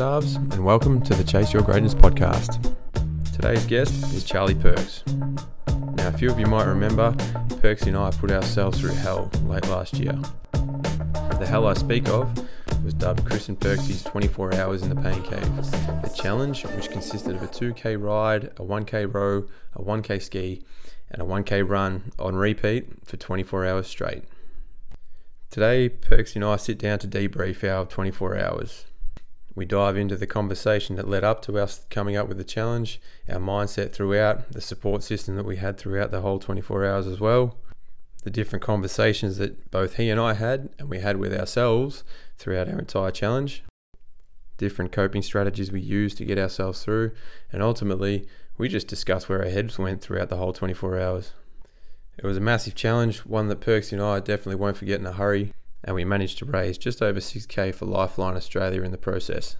and welcome to the Chase Your Greatness podcast. Today's guest is Charlie Perks. Now, a few of you might remember, Perks and I put ourselves through hell late last year. The hell I speak of was dubbed Kris and Perks' 24 Hours in the Pain Cave, a challenge which consisted of a 2k ride, a 1k row, a 1k ski, and a 1k run on repeat for 24 hours straight. Today, Perks and I sit down to debrief our 24 hours. We dive into the conversation that led up to us coming up with the challenge, our mindset throughout, the support system that we had throughout the whole 24 hours as well, the different conversations that both he and I had and we had with ourselves throughout our entire challenge, different coping strategies we used to get ourselves through, and ultimately, we just discussed where our heads went throughout the whole 24 hours. It was a massive challenge, one that Perks and I definitely won't forget in a hurry, and we managed to raise just over 6k for Lifeline Australia in the process.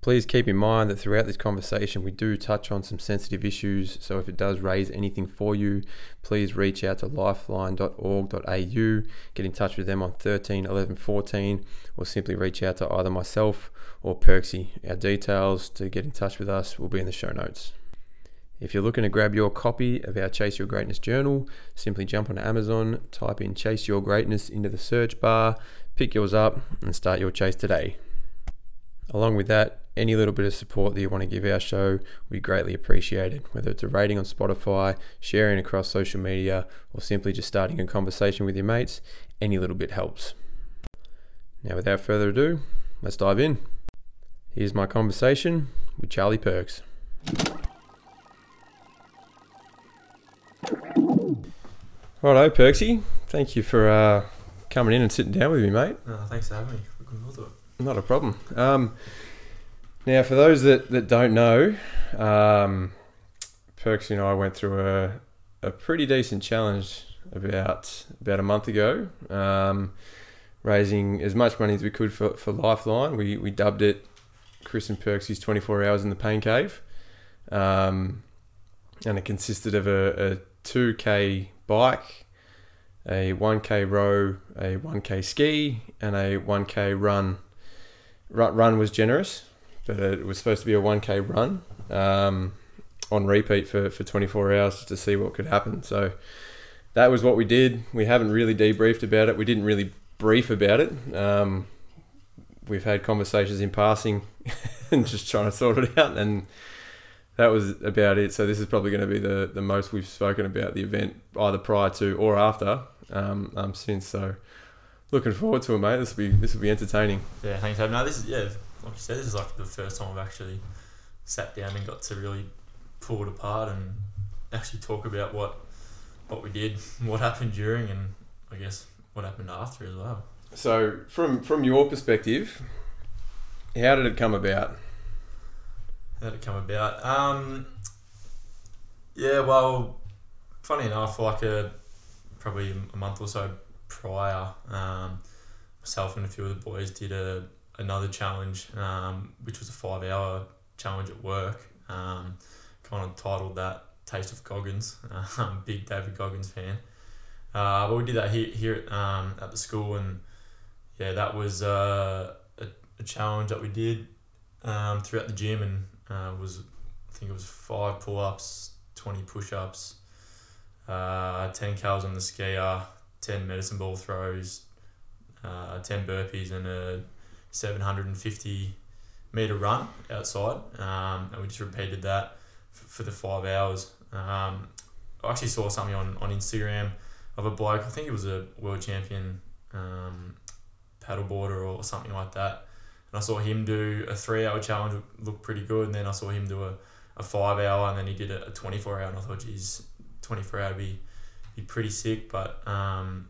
Please keep in mind that throughout this conversation we do touch on some sensitive issues, so if it does raise anything for you, please reach out to lifeline.org.au, get in touch with them on 13 11 14, or simply reach out to either myself or Perksy. Our details to get in touch with us will be in the show notes. If you're looking to grab your copy of our Chase Your Greatness journal, simply jump on Amazon, type in Chase Your Greatness into the search bar, pick yours up, and start your chase today. Along with that, any little bit of support that you want to give our show be greatly appreciated, whether it's a rating on Spotify, sharing across social media, or simply just starting a conversation with your mates, any little bit helps. Now, without further ado, let's dive in. Here's my conversation with Charlie Perks. Righto, Perksy. Thank you for uh, coming in and sitting down with me, mate. No, thanks for having me. Looking forward to it. Not a problem. Um, now, for those that, that don't know, um, Perksy and I went through a, a pretty decent challenge about about a month ago, um, raising as much money as we could for, for Lifeline. We, we dubbed it Kris and Perksy's 24 Hours in the Pain Cave. Um, and it consisted of a, a 2K bike, a 1k row, a 1k ski, and a 1k run. Run was generous, but it was supposed to be a 1k run um, on repeat for, for 24 hours to see what could happen. So that was what we did. We haven't really debriefed about it. We didn't really brief about it. Um, we've had conversations in passing and just trying to sort it out and that was about it. So this is probably going to be the, the most we've spoken about the event either prior to or after um, um, since. So looking forward to it, mate. This will be this will be entertaining. Yeah, thanks for having me. No, this is yeah, like you said, this is like the first time I've actually sat down and got to really pull it apart and actually talk about what what we did, what happened during, and I guess what happened after as well. So from from your perspective, how did it come about? How did it come about? Um, yeah, well, funny enough, like a probably a month or so prior, um, myself and a few of the boys did a another challenge, um, which was a five hour challenge at work. Um, kind of titled that "Taste of Goggins." Um, big David Goggins fan. Uh, but we did that here here at, um, at the school, and yeah, that was uh, a, a challenge that we did um, throughout the gym, and uh, was I think it was five pull ups, twenty push ups, uh, ten cals on the ski erg, ten medicine ball throws, uh, ten burpees, and a seven hundred and fifty meter run outside, um, and we just repeated that f- for the five hours. Um, I actually saw something on, on Instagram of a bloke. I think it was a world champion um, paddleboarder or something like that and I saw him do a three hour challenge look pretty good, and then I saw him do a, a five hour, and then he did a, a 24 hour, and I thought, geez, 24 hour would be, be pretty sick, but um,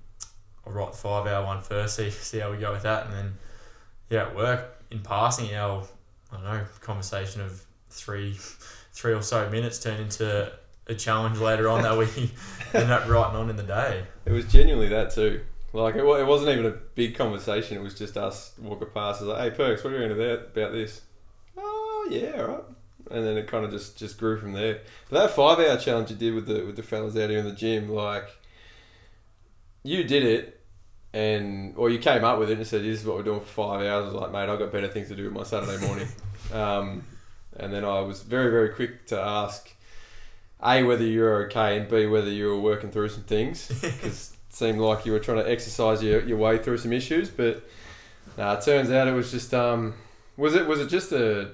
I'll write the five hour one first, see, see how we go with that, and then, yeah, at work, in passing, our, I don't know, conversation of three, three or so minutes turned into a challenge later on that we ended up writing on in the day. It was genuinely that too. Like it, it wasn't even a big conversation. It was just us walking past. It was like, "Hey, Perks, what are you going to do about this?" Oh yeah, right. And then it kind of just just grew from there. But that five hour challenge you did with the with the fellas out here in the gym, like you did it, and or you came up with it and said, "This is what we're doing for five hours." I was like, "Mate, I've got better things to do with my Saturday morning." um, and then I was very very quick to ask, a whether you're okay, and b whether you were working through some things because seemed like you were trying to exercise your, your way through some issues. But nah, it turns out it was just um, was it was it just a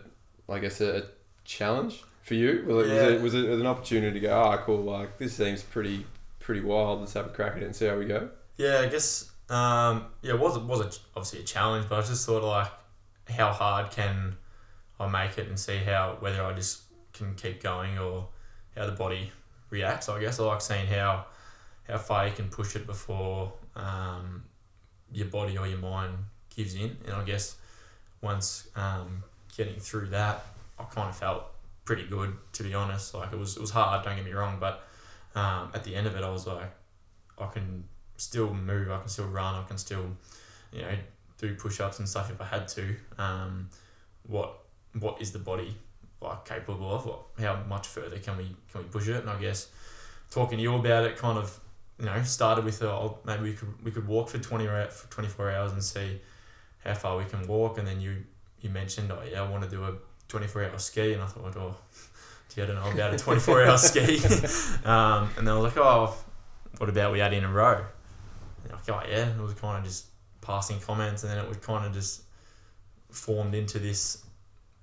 I guess a, a challenge for you? Was, Yeah. it, was it was it an opportunity to go? Oh, cool! Like this seems pretty pretty wild. Let's have a crack at it and see how we go. Yeah, I guess. Um, yeah, it was was a, obviously a challenge, but I just thought like, how hard can I make it and see how whether I just can keep going or how the body reacts. I guess I like seeing how how far you can push it before um, your body or your mind gives in, and I guess once um, getting through that, I kind of felt pretty good to be honest. Like it was it was hard, don't get me wrong, but um, at the end of it, I was like, I can still move, I can still run, I can still, you know, do push ups and stuff if I had to. Um, what what is the body like capable of? What, how much further can we can we push it? And I guess talking to you about it kind of you know started with uh, oh, maybe we could we could walk for twenty or for twenty four hours and see how far we can walk. And then you you mentioned oh yeah I want to do a twenty four hour ski, and I thought oh. Gee, I don't know about a 24 hour ski. um, and then I was like, oh, what about we add in a row? And like, oh yeah, it was kind of just passing comments, and then it was kind of just formed into this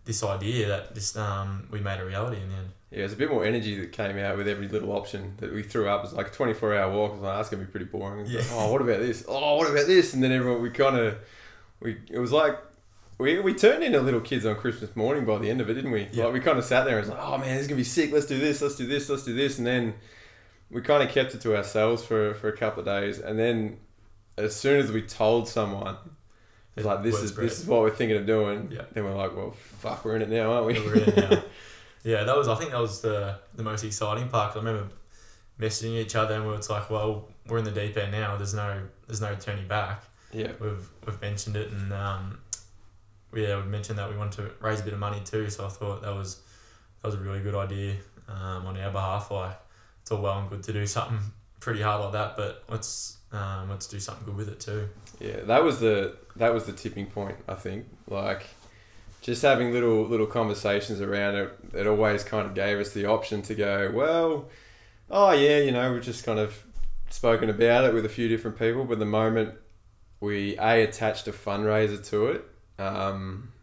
this idea that just um, we made a reality in the end. Yeah, there's a bit more energy that came out with every little option that we threw up. It was like a 24 hour walk. I was like, that's going to be pretty boring. It's like, oh, what about this? Oh, what about this? And then everyone, we kind of, we it was like, we, we turned into little kids on Christmas morning by the end of it, didn't we? Yeah. Like, we kind of sat there and was like, oh man, this is going to be sick. Let's do this, let's do this, let's do this. And then we kind of kept it to ourselves for, for a couple of days. And then as soon as we told someone, it's like, this Word is, spread. this is what we're thinking of doing. Yeah. Then we're like, well, fuck, we're in it now, aren't we? we're in it now. Yeah, that was. I think that was the the most exciting part. 'cause I remember messaging each other, and we were like, "Well, we're in the deep end now. There's no there's no turning back." yeah. We've we've mentioned it, and um, yeah, we mentioned that we wanted to raise a bit of money too. So I thought that was that was a really good idea um, on our behalf. Like it's all well and good to do something pretty hard like that, but let's um, let's do something good with it too. Yeah, that was the that was the tipping point. I think like just having little little conversations around it. It always kind of gave us the option to go, well, oh yeah, you know, we've just kind of spoken about it with a few different people. But the moment we a attached a fundraiser to it, um,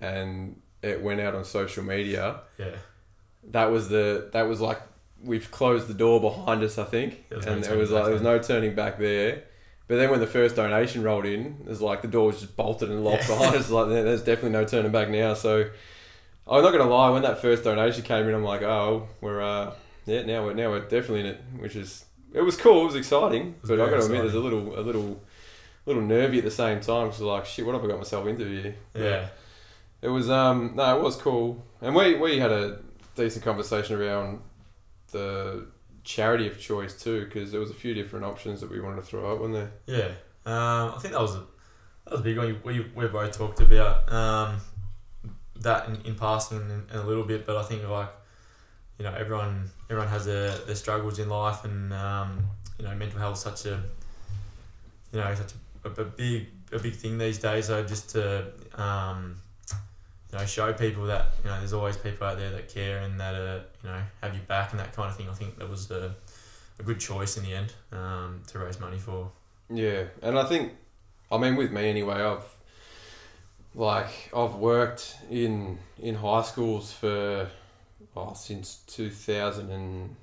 and it went out on social media, Yeah, that was the that was like we've closed the door behind us, I think, was no and it was like there was no turning back there. But then when the first donation rolled in, it was like the door was just bolted and locked behind us. Like there's definitely no turning back now. So I'm not gonna lie, when that first donation came in, I'm like, oh, we're uh, yeah, now we're now we're definitely in it, which is it was cool, it was exciting, was but I very gotta admit, there's a little a little little nervy at the same time. Cause like, shit, what have I got myself into here? yeah, It was um no, it was cool, and we we had a decent conversation around the charity of choice too, because there was a few different options that we wanted to throw out, wasn't there? Yeah, um, I think that was a that was a big one. We we both talked about um, that in, in passing in, in a little bit, but I think like you know everyone everyone has their, their struggles in life, and um, you know mental health such a you know such a, a, big a big thing these days. So just to um, you know show people that you know there's always people out there that care and that uh, you know have you back and that kind of thing. I think that was a, a good choice in the end um, to raise money for. Yeah, and I think, I mean, with me anyway, I've like I've worked in in high schools for well since two thousand and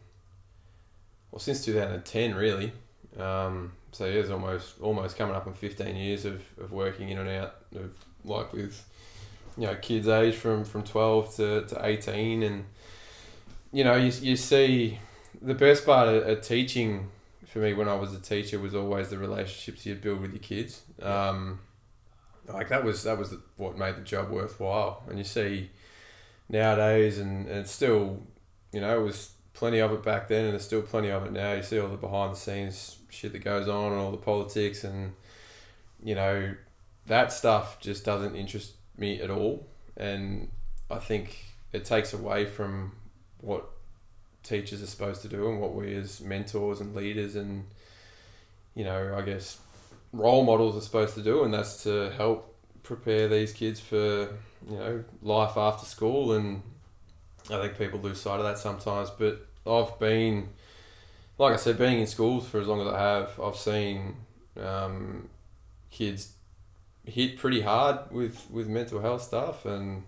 well since two thousand and ten really. Um, so yeah, it's almost almost coming up on fifteen years of, of working in and out of like with you know kids age from from twelve to, to eighteen and you know you you see the best part of, of teaching for me when I was a teacher was always the relationships you build with your kids. Um, like that was that was the, what made the job worthwhile. And you see nowadays, and, and it's still, you know, it was plenty of it back then, and there's still plenty of it now. You see all the behind the scenes shit that goes on, and all the politics, and you know, that stuff just doesn't interest me at all. And I think it takes away from what teachers are supposed to do and what we as mentors and leaders and you know I guess role models are supposed to do, and that's to help prepare these kids for you know life after school. And I think people lose sight of that sometimes. But I've been, like I said, being in schools for as long as I have, I've seen um, kids hit pretty hard with with mental health stuff, and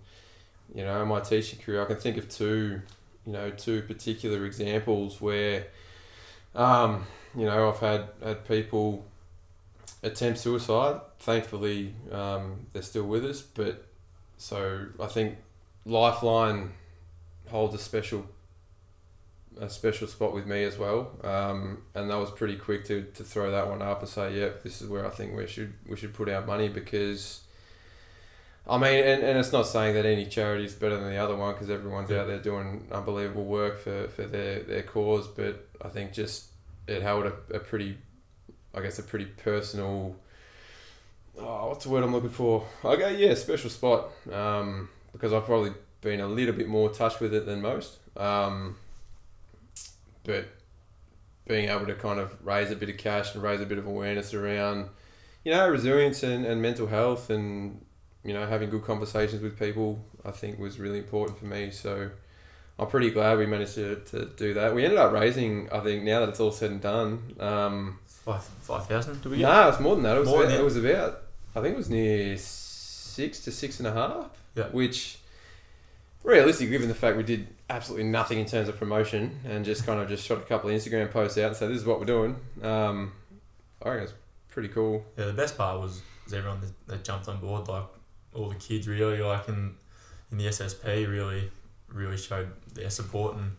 you know, my teaching career, I can think of two, you know, two particular examples where, um, you know, I've had had people attempt suicide. Thankfully, um, they're still with us, but so I think Lifeline holds a special a special spot with me as well. Um, and that was pretty quick to, to throw that one up and say, yep, this is where I think we should we should put our money because. I mean, and, and it's not saying that any charity is better than the other one because everyone's out there doing unbelievable work for, for their, their cause. But I think just it held a, a pretty, I guess, a pretty personal, oh, what's the word I'm looking for? Okay, yeah, special spot um, because I've probably been a little bit more touched with it than most. Um, but being able to kind of raise a bit of cash and raise a bit of awareness around, you know, resilience and, and mental health and, you know, having good conversations with people, I think was really important for me. So I'm pretty glad we managed to, to do that. We ended up raising, I think, now that it's all said and done. Um, Five five thousand? Do we? no, nah, it's more than that. It was, More about, it was about, I think it was near six to six and a half. Yeah. Which, realistically, given the fact we did absolutely nothing in terms of promotion and just kind of just shot a couple of Instagram posts out and said, this is what we're doing, um, I reckon it's pretty cool. Yeah, the best part was, was everyone that, that jumped on board, like all the kids really, like in in the SSP, really really showed their support and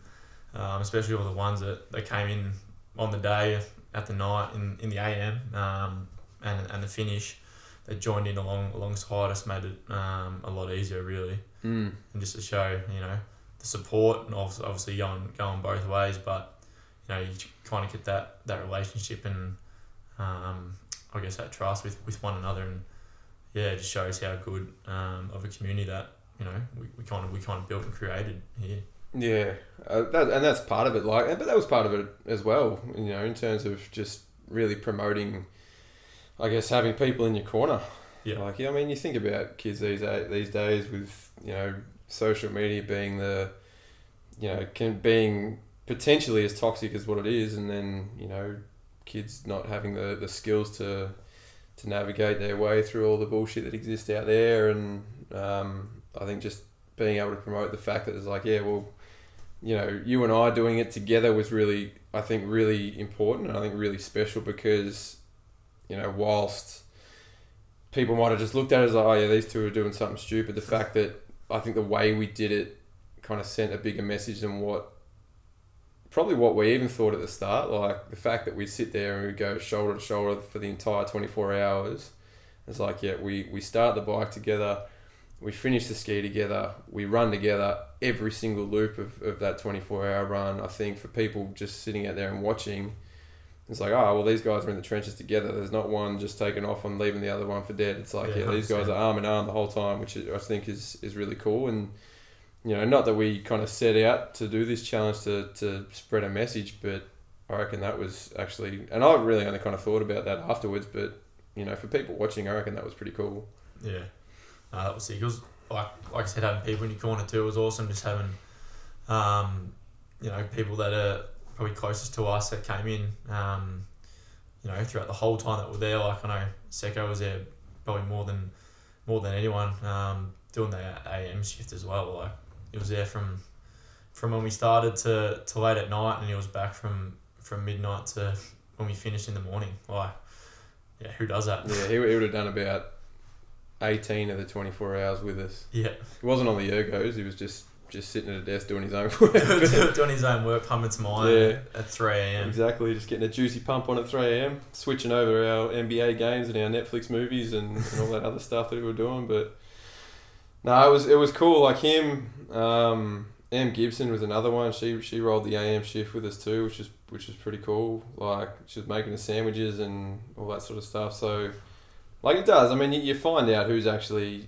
um, especially all the ones that, that came in on the day at the night in, in the AM um, and and the finish. They joined in along alongside us, made it um, a lot easier really, Mm. and just to show you know the support and obviously, obviously going going both ways, but you know you kind of get that that relationship and um, I guess that trust with, with one another and yeah, it just shows how good um, of a community that you know we, we kind of we kind of built and created here. Yeah, uh, that, and that's part of it. Like, but that was part of it as well. You know, in terms of just really promoting, I guess, having people in your corner. Yeah. Like, I mean, you think about kids these these days with you know social media being the, you know, can being potentially as toxic as what it is, and then you know, kids not having the, the skills to to navigate their way through all the bullshit that exists out there, and um, I think just being able to promote the fact that it's like, yeah, well, you know, you and I doing it together was really, I think, really important, and I think really special because, you know, whilst people might have just looked at it as like, oh yeah, these two are doing something stupid, the fact that I think the way we did it kind of sent a bigger message than what probably what we even thought at the start. Like the fact that we sit there and we go shoulder to shoulder for the entire 24 hours. It's like, yeah, we, we start the bike together, we finish the ski together, we run together every single loop of, of that 24 hour run. I think for people just sitting out there and watching, it's like, oh, well, these guys are in the trenches together. There's not one just taking off and leaving the other one for dead. It's like, Yeah, yeah, these guys are arm in arm the whole time, which I think is, is really cool. And, you know, not that we kind of set out to do this challenge to, to spread a message, but I reckon that was actually, and I really only kind of thought about that afterwards, but, you know, for people watching, I reckon that was pretty cool. Yeah, no, that was sick. It was like like I said, having people in your corner too was awesome. Just having, um, you know, people that are probably closest to us that came in, um, you know, throughout the whole time that we're there. Like I know Seko was there probably more than more than anyone um, doing the AM shift as well. Like he was there from from when we started to, to late at night, and he was back from from midnight to when we finished in the morning. Like, yeah, who does that? Yeah, he, he would have done about 18 of the 24 hours with us. Yeah. He wasn't on the ergos, he was just, just sitting at a desk doing his own work. doing his own work, humming to mine Yeah. at 3 a.m. Exactly, just getting a juicy pump on at 3am, switching over our NBA games and our Netflix movies and, and all that other stuff that we were doing. But no, it was it was cool. Like him, um, Em Gibson was another one. She she rolled the AM shift with us too, which is which is pretty cool. Like she was making the sandwiches and all that sort of stuff. So, like it does. I mean, you, you find out who's actually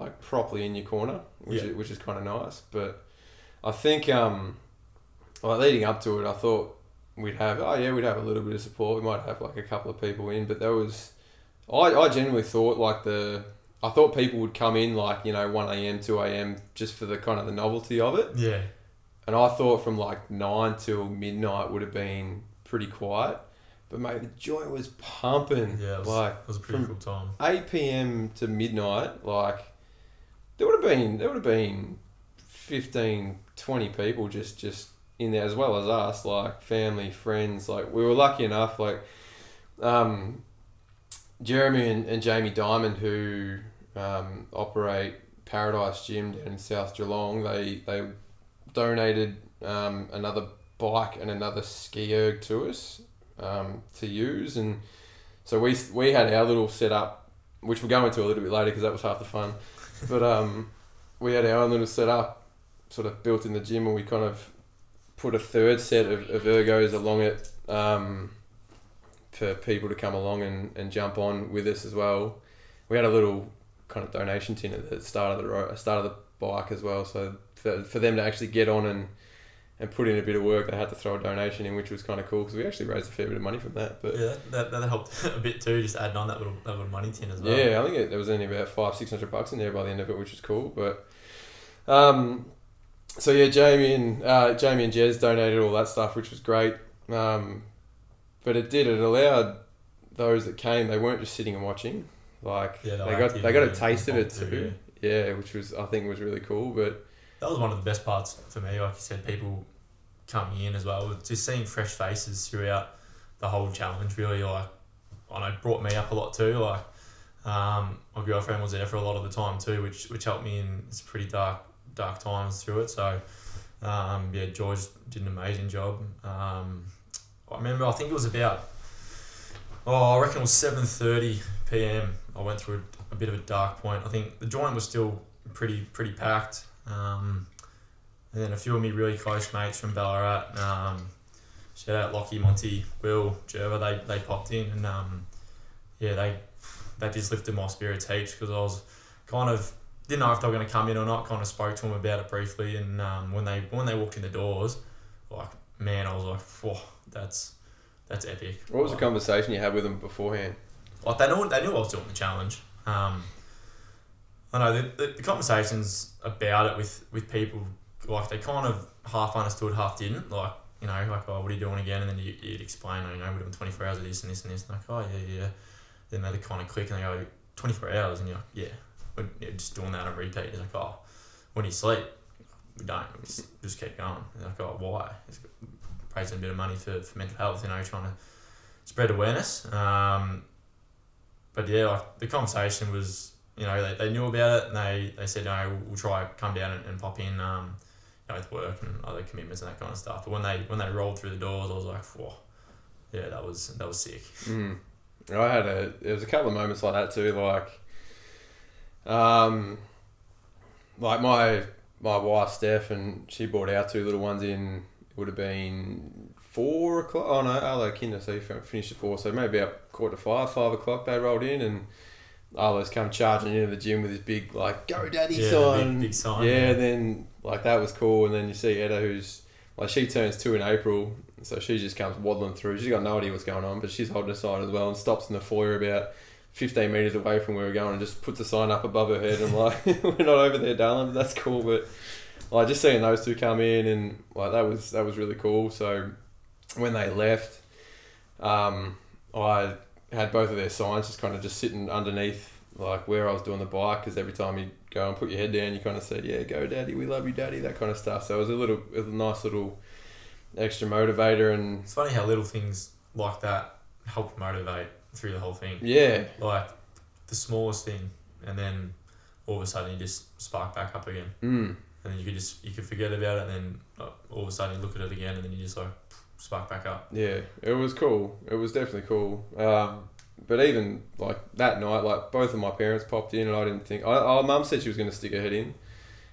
like properly in your corner, which Yeah. is, which is kind of nice. But I think um, well, leading up to it, I thought we'd have oh yeah we'd have a little bit of support. We might have like a couple of people in, but there was I, I genuinely thought like the I thought people would come in like you know one a.m. two a.m. just for the kind of the novelty of it, Yeah. and I thought from like nine till midnight would have been pretty quiet. But mate, the joint was pumping. Yeah. It was, like it was a pretty cool time. eight p.m. to midnight, like there would have been there would have been 15, 20 people just just in there as well as us, like family, friends. Like we were lucky enough, like um, Jeremy and, and Jamie Diamond, who um, operate Paradise Gym down in South Geelong, they they donated um, another bike and another ski erg to us um, to use, and so we we had our little setup, which we'll go into a little bit later because that was half the fun, but um, we had our own little setup, sort of built in the gym, and we kind of put a third set of, of ergos along it um, for people to come along and, and jump on with us as well. We had a little kind of donation tin at the start of the ro- start of the bike as well, so for, for them to actually get on and and put in a bit of work, they had to throw a donation in, which was kind of cool because we actually raised a fair bit of money from that. But Yeah, that, that helped a bit too, just adding on that little, that little money tin as well. yeah, I think it, there was only about five, six hundred bucks in there by the end of it, which was cool. But um, so yeah, Jamie and uh, Jamie and Jez donated all that stuff, which was great. Um, but it did it allowed those that came. They weren't just sitting and watching. Like Yeah, they got they got a taste of it involved too. Yeah, which was I think was really cool. But That was one of the best parts for me, like you said, people coming in as well, just seeing fresh faces throughout the whole challenge really like I know brought me up a lot too. Like um, my girlfriend was there for a lot of the time too, which which helped me in some pretty dark dark times through it. So um, yeah, George did an amazing job. Um, I remember I think it was about oh I reckon it was seven thirty PM. I went through a bit of a dark point. I think the joint was still pretty pretty packed. Um, and then a few of me really close mates from Ballarat. Um, shout out Lockie, Monty, Will, Jerva. They they popped in and um, yeah they they just lifted my spirits heaps because I was kind of didn't know if they were going to come in or not. Kind of spoke to them about it briefly, and um, when they when they walked in the doors, like man, I was like, whoa, that's that's epic. what was the conversation you had with them beforehand? like they knew they knew I was doing the challenge. Um, I know the, the, the conversations about it with, with people like they kind of half understood, half didn't. Like you know, like oh, what are you doing again? And then you, you'd explain, oh, you know, we're doing twenty four hours of this and this and this. And like oh yeah yeah. Then they kind of click and they go twenty four hours, and you're like yeah, we're just doing that on repeat. It's like oh, when you sleep, we don't. We just, just keep going. And like oh why? It's raising a bit of money for, for mental health. You know, trying to spread awareness. Um, but yeah, like the conversation was, you know, they, they knew about it and they, they said, no, we'll try come down and, and pop in, um, with work and other commitments and that kind of stuff. But when they when they rolled through the doors, I was like, whoa, yeah, that was that was sick. Mm. I had a there was a couple of moments like that too, like um like my my wife Steph and she brought our two little ones in it would have been four o'clock oh no Arlo Kinder so he fin- finished at four so maybe about quarter to five five o'clock they rolled in and Arlo's come charging into the gym with his big like go daddy Yeah, the big- sign big sign, yeah yeah. then like that was cool and then you see Etta who's like she turns two in April so she just comes waddling through. She's got no idea what's going on, but she's holding a sign as well and stops in the foyer about 15 metres away from where we're going and just puts a sign up above her head. and like, we're not over there, darling, but that's cool. But like just seeing those two come in and like that was that was really cool. So when they left, um, I had both of their signs just kind of just sitting underneath like where I was doing the bike because every time you go and put your head down, you kind of said, "Yeah, go, daddy, we love you, daddy," that kind of stuff. So it was a little, was a nice little extra motivator and It's funny how little things like that help motivate through the whole thing. yeah, Like the smallest thing, and then all of a sudden you just spark back up again. mm, and then you could just you could forget about it, and then uh, all of a sudden you look at it again, and then you just like spark back up. yeah, it was cool. It was definitely cool. Um, but even like that night, like both of my parents popped in, and I didn't think. I, our mum said she was going to stick her head in,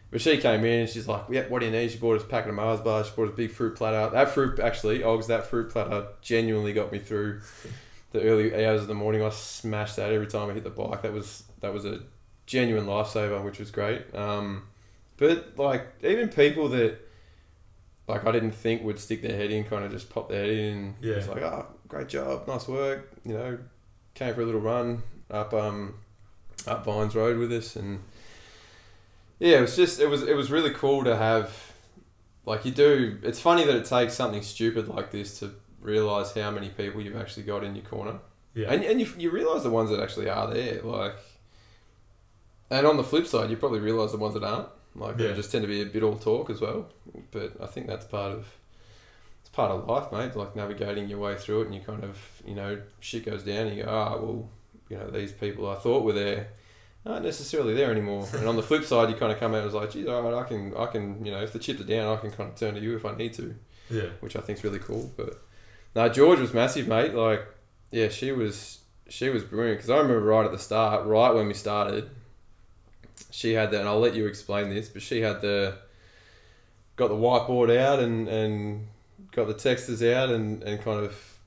but she came in and she's like, "Yeah, what do you need?" She bought us a packet of Mars bars. She bought us a big fruit platter. That fruit actually, Ogs, that fruit platter genuinely got me through the early hours of the morning. I smashed that every time I hit the bike. That was that was a genuine lifesaver, which was great. Um, but like even people that like I didn't think would stick their head in, kind of just pop their head in. Yeah. It's like, oh, great job, nice work. You know, came for a little run. up um up Vines Road with us, and yeah, it was just it was it was really cool to have. Like you do, it's funny that it takes something stupid like this to realize how many people you've actually got in your corner. Yeah. And, and you, you realize the ones that actually are there, like, and on the flip side, you probably realize the ones that aren't. Like, they just tend to be a bit all talk as well. But I think that's part of part of life, mate. Like navigating your way through it, and you kind of you know shit goes down, and you go, ah, well, you know, these people I thought were there aren't necessarily there anymore. and on the flip side, you kind of come out as like, geez, all right, I can, I can, you know, if the chips are down, I can kind of turn to you if I need to yeah. which I think is really cool. But no, George was massive, mate. Like, yeah, she was she was brilliant because I remember right at the start, right when we started, she had that, and I'll let you explain this, but she had the got the whiteboard out and and got the texters out and and kind of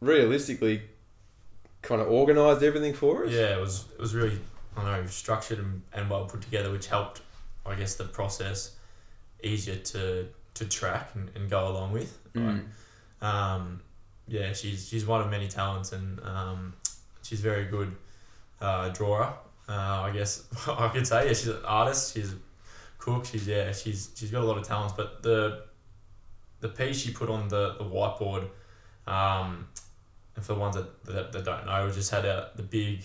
realistically kind of organised everything for us. Yeah, it was it was really I don't know structured and, and well put together, which helped I guess the process easier to to track and, and go along with. Mm. Um, yeah, she's she's one of many talents and um, she's very good uh, drawer. Uh, I guess I could say yeah, she's an artist. She's a cook. She's yeah, she's she's got a lot of talents. But the the piece she put on the, the whiteboard, um, and for the ones that, that, that don't know, we just had a the big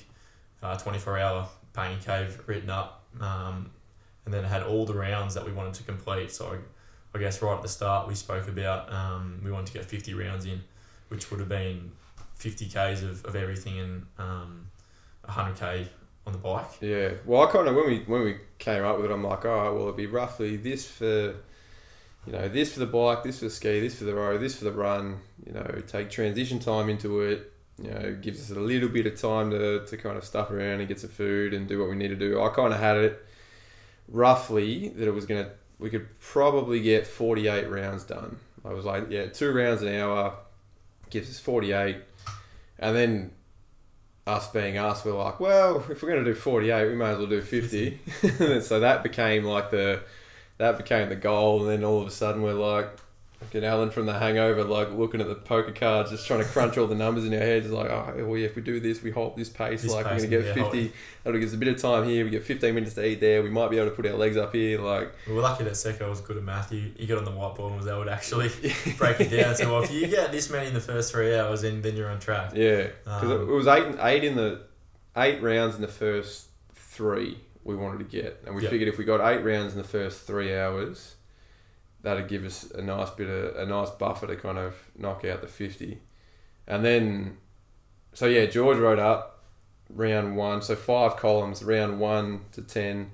uh, twenty four hour painting cave written up, um, and then it had all the rounds that we wanted to complete. So I, I guess right at the start we spoke about um, we wanted to get fifty rounds in, which would have been fifty k's of, of everything and um, hundred k on the bike. Yeah. Well, I kind of when we when we came up with it, I'm like, all right, well, it'd be roughly this for, you know, this for the bike, this for the ski, this for the road, this for the run. You know, take transition time into it. You know, gives us a little bit of time to, to kind of stuff around and get some food and do what we need to do. I kind of had it roughly that it was gonna we could probably get 48 rounds done. I was like, yeah, two rounds an hour gives us 48, and then us being us, we're like, well, if we're going to do 48, we may as well do 50. so that became like the, that became the goal. And then all of a sudden we're like, fucking Alan from the hangover, like looking at the poker cards, just trying to crunch all the numbers in our heads. Like, oh, well, yeah, if we do this, we hold this pace, This like pace, we're going to get hold 50. That'll give us a bit of time here. We get 15 minutes to eat there. We might be able to put our legs up here. Like, We were lucky that Seko was good at math. He, he got on the whiteboard and was able to actually break it down. So well, if you get this many in the first three hours, then then you're on track. yeah. Because Um, it was eight, eight in the, eight rounds in the first three we wanted to get. And we Yeah. figured if we got eight rounds in the first three hours, that'd give us a nice bit of a nice buffer to kind of knock out the fifty. And then so yeah, George wrote up round one, so five columns, round one to ten,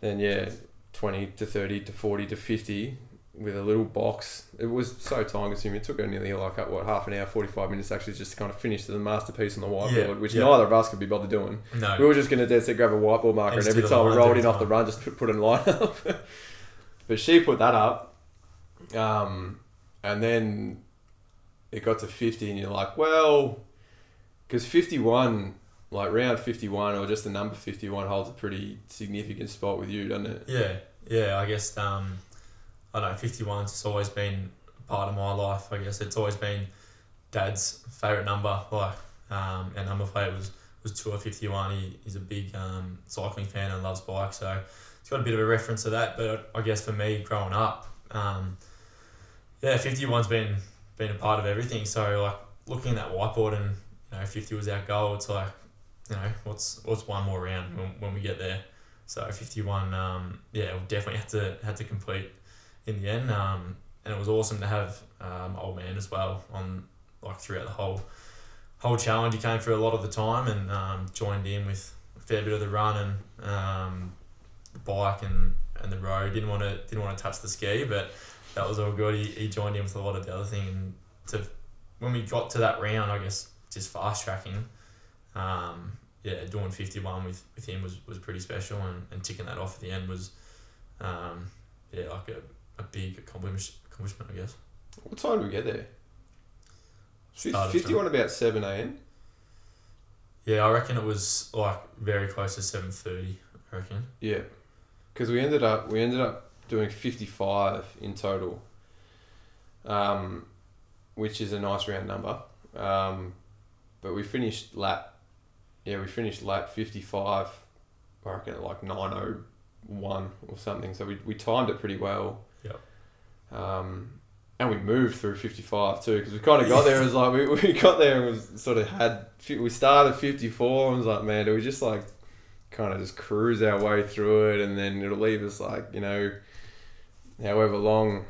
then yeah, twenty to thirty to forty to fifty with a little box. It was so time consuming. It took her nearly like what half an hour, forty five minutes actually just to kind of finish the masterpiece on the whiteboard, Yeah, which yeah. neither of us could be bothered doing. No. We were just gonna dead set grab a whiteboard marker, And and, every time we rolled in off the run, just put, put a line up. but she put that up, um, and then it got to fifty, and you're like, well, because fifty one, like round fifty one, or just the number fifty one, holds a pretty significant spot with you, doesn't it? Yeah, yeah. I guess um, I don't know. Fifty one's just always been part of my life. I guess it's always been Dad's favorite number. Like um, our number plate was was 2 or fifty one. He, he's a big um, cycling fan and loves bikes, so it's got a bit of a reference to that. But I guess for me, growing up, um, yeah, fifty one's been been a part of everything. So like looking at that whiteboard and you know fifty was our goal. It's like you know what's what's one more round when, when we get there. So fifty one, um, yeah, we definitely had to had to complete in the end. Um, and it was awesome to have um, old man as well on like throughout the whole whole challenge. He came through a lot of the time and um, joined in with a fair bit of the run and um, the bike and, and the road. Didn't want to didn't want to touch the ski, but that was all good. He, he joined in with a lot of the other thing. And to when we got to that round, I guess just fast tracking. Um, yeah, doing fifty one with, with him was, was pretty special, and, and ticking that off at the end was, um, yeah, like a, a big accomplishment, accomplishment, I guess. What time did we get there? Started Fifty one about seven a.m. Yeah, I reckon it was like very close to seven thirty. I reckon. Yeah, because we ended up we ended up doing fifty five in total, um, which is a nice round number. Um, but we finished lap yeah, we finished lap 55, I reckon at like 901 or something. So we, we timed it pretty well. Yep. Um, and we moved through 55 too because we kind of got there. It was like we, we got there and was sort of had we started 54 and was like, man, do we just like kind of just cruise our way through it and then it'll leave us like you know, however long.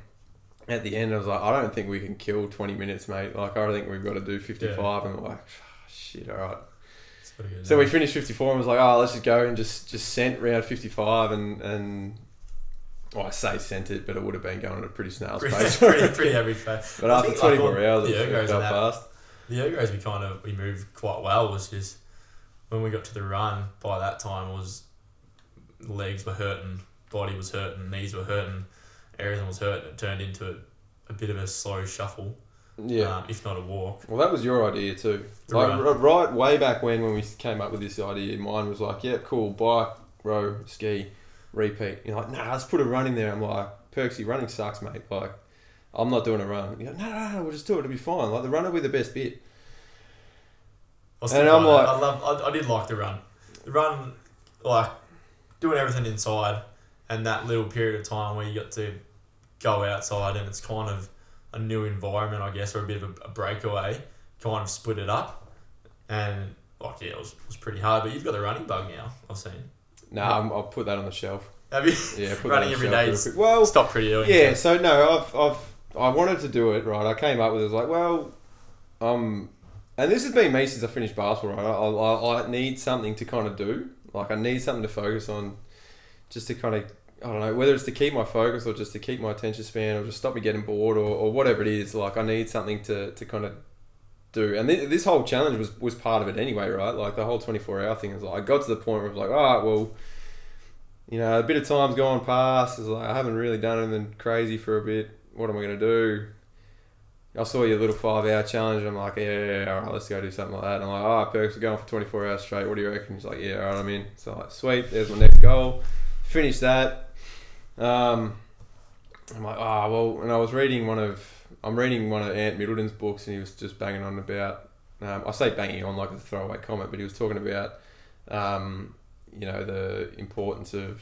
At the end, I was like, I don't think we can kill 20 minutes, mate. Like, I think we've got to do 55. And we're like, "Ah, shit, all right. It's pretty good. So we finished 54 and was like, oh, let's just go and just just sent round 55 and and well, I say sent it, but it would have been going at a pretty snail's pace. pretty, pretty average pace. but I after think, like, 24 hours, the ergos went and up that- fast. The ergos we kind of we moved quite well was just when we got to the run. By that time, was legs were hurting, body was hurting, knees were hurting, everything was hurting. It turned into a, a bit of a slow shuffle, Yeah. um, if not a walk. Well, that was your idea too. Like run. r- right way back when, when we came up with this idea, mine was like, yeah, cool, bike, row, ski, repeat. You're like, nah, let's put a run in there. I'm like, Perksy, running sucks, mate. Like, I'm not doing a run. You go, no, no, no, we'll just do it. It'll be fine. Like the run will be the best bit. And I'm like- I love. I, I did like the run. The run, like doing everything inside, and that little period of time where you got to go outside, and it's kind of a new environment, I guess, or a bit of a, a breakaway. Kind of split it up, and like yeah, it was, it was pretty hard. But you've got the running bug now. I've seen. Nah, I'm, I'll put that on the shelf. Have you? Yeah, put Running that on every the shelf day real is- quick. Well, Stop pretty early. Yeah, so no, I've, I've I wanted to do it right. I came up with it was like, well, um, and this has been me since I finished basketball. Right, I, I, I need something to kind of do. Like I need something to focus on, just to kind of I don't know whether it's to keep my focus or just to keep my attention span or just stop me getting bored or, or whatever it is. Like I need something to, to kind of do. And th- this whole challenge was was part of it anyway, right? Like the whole twenty four hour thing is like I got to the point where I was like, all right, well. You know, a bit of time's gone past. It's like I haven't really done anything crazy for a bit. What am I going to do? I saw your little five hour challenge. I'm like, yeah, yeah, yeah, all right, let's go do something like that. And I'm like, all right, Perks, we're going for 24 hours straight. What do you reckon? He's like, yeah, all right, I'm in. So, like, sweet, there's my next goal. Finish that. Um, I'm like, oh, well, and I was reading one of, I'm reading one of Ant Middleton's books, and he was just banging on about, um, I say banging on like a throwaway comment, but he was talking about, um, you know, the importance of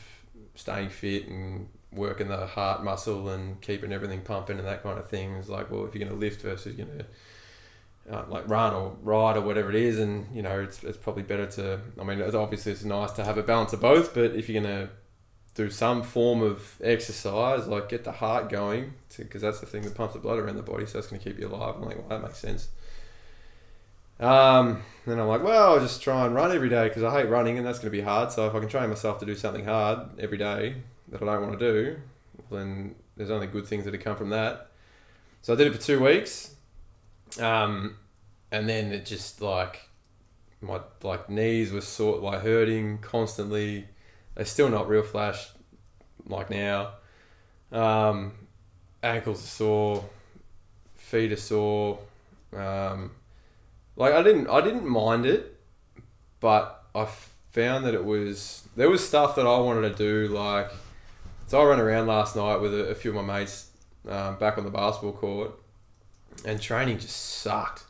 staying fit and working the heart muscle and keeping everything pumping and that kind of thing. It's like, well, if you're going to lift versus you're going to uh, like run or ride or whatever it is, and you know, it's, it's probably better to. I mean, it's obviously it's nice to have a balance of both, but if you're going to do some form of exercise, like get the heart going, because that's the thing that pumps the blood around the body, so that's going to keep you alive. I'm like, well, that makes sense. Um, then I'm like, well, I'll just try and run every day because I hate running and that's going to be hard. So if I can train myself to do something hard every day that I don't want to do, then there's only good things that have come from that. So I did it for two weeks, um, and then it just like my like knees were sort like hurting constantly. They're still not real flash like now. Um, ankles are sore, feet are sore. Um, like I didn't I didn't mind it, but I found that it was there was stuff that I wanted to do like so I ran around last night with a, a few of my mates um, back on the basketball court, and training just sucked.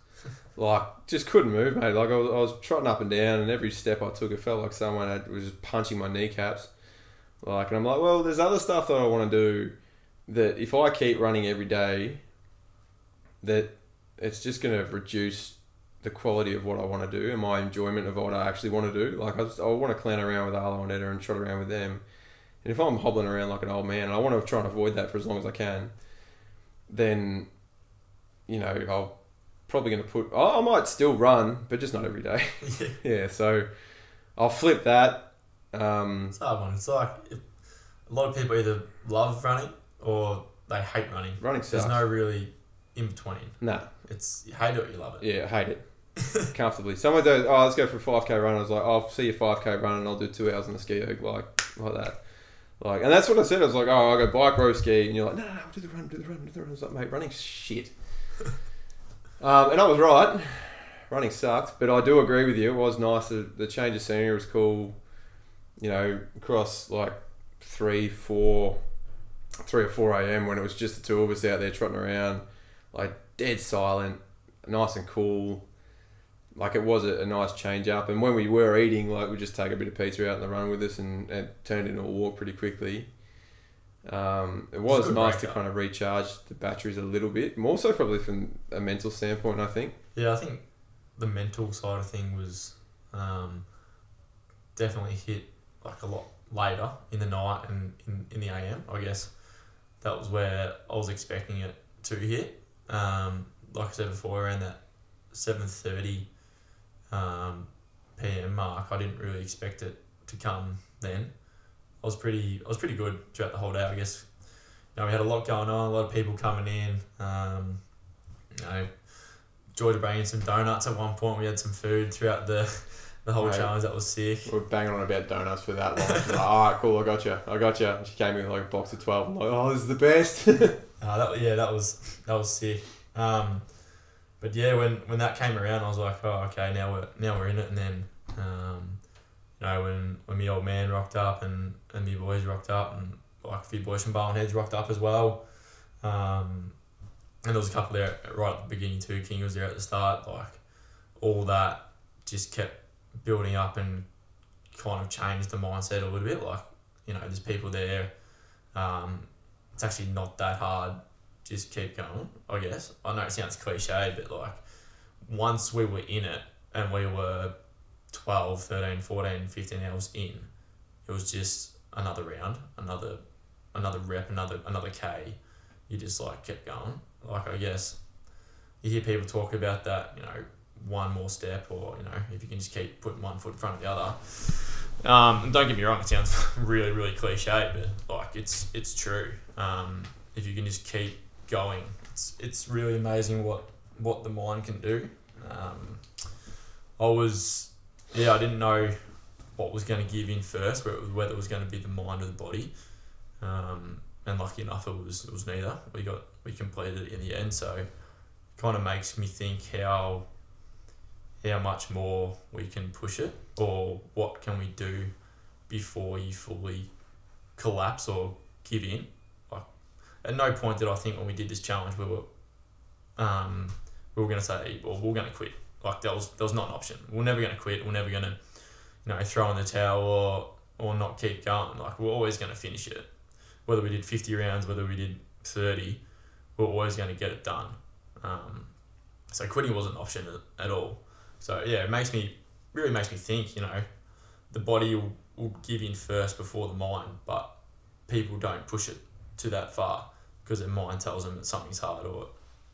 Like just couldn't move, mate. Like I was, I was trotting up and down, and every step I took, it felt like someone had, was just punching my kneecaps. Like, and I'm like, well, there's other stuff that I want to do. That if I keep running every day, that it's just going to reduce the quality of what I want to do and my enjoyment of what I actually want to do. Like I, just, I want to clown around with Arlo and Etta and trot around with them. And if I'm hobbling around like an old man and I want to try and avoid that for as long as I can, then, you know, I'll probably going to put, I I might still run, but just not every day. yeah. yeah, so I'll flip that. Um, It's a hard one. It's like if, a lot of people either love running or they hate running. running There's no really in between. nah, It's you hate it or you love it. yeah, I hate it. Comfortably. Some of those, oh, let's go for a 5k run. I was like, I'll see a 5k run and I'll do two hours on the ski erg, like, like that. Like, and that's what I said. I was like, oh, I'll go bike, row, ski. And you're like, no, no, no, do the run, do the run, do the run. I was like, mate, running's shit. Um, and I was right. Running sucked, but I do agree with you. It was nice. The, the change of scenery was cool. You know, across like three, four, three or four a.m. when it was just the two of us out there trotting around, like dead silent, nice and cool. like it was a, a nice change up. And when we were eating, like we just take a bit of pizza out in the run with us, and it turned into a walk pretty quickly. Um, it was nice to kind of recharge the batteries a little bit, more so probably from a mental standpoint. I think. Yeah, I think the mental side of thing was um, definitely hit like a lot later in the night and in, in the AM. I guess that was where I was expecting it to hit. Um, like I said before, around that seven thirty um, PM mark, I didn't really expect it to come then. I was pretty I was pretty good throughout the whole day. I guess you know we had a lot going on, a lot of people coming in. Um, you know, enjoyed to bring in some donuts at one point. We had some food throughout the the whole Right. challenge. That was sick. We were banging on about donuts for that long. Like, all right, cool, I got you, I got you. And she came in with like a box of twelve. I'm like, oh, this is the best. Uh, that yeah, that was that was sick. Um, but yeah, when when that came around, I was like, oh, okay, now we're now we're in it. And then, um, you know, when when my old man rocked up and and the boys rocked up and like a few boys from Barwon Heads rocked up as well. Um, and there was a couple there right at the beginning too. King was there at the start. Like all that just kept building up and kind of changed the mindset a little bit. Like you know, there's people there. Um, it's actually not that hard. Just keep going, I guess. I know it sounds cliche, but like once we were in it and we were 12, 13, 14, 15 hours in, it was just another round, another another rep, another another K. You just like kept going. Like I guess you hear people talk about that, you know, one more step or, you know, if you can just keep putting one foot in front of the other. Um, and don't get me wrong, it sounds really, really cliche, but like it's it's true. Um, if you can just keep going, it's it's really amazing what what the mind can do. Um, I was, yeah, I didn't know what was going to give in first, whether it was, going to be the mind or the body. Um, and lucky enough, it was it was neither. We got we completed it in the end, so kind of makes me think how how much more we can push it, or what can we do before you fully collapse or give in. Like, at no point did I think when we did this challenge we were, um, we were gonna say, well, we're gonna quit. Like that was that was not an option. We're never gonna quit. We're never gonna, you know, throw in the towel or or not keep going. Like we're always gonna finish it. Whether we did fifty rounds, whether we did thirty, we're always gonna get it done. Um, so quitting wasn't an option at, at all. So yeah, it makes me really makes me think. You know, the body will, will give in first before the mind, but people don't push it to that far because their mind tells them that something's hard or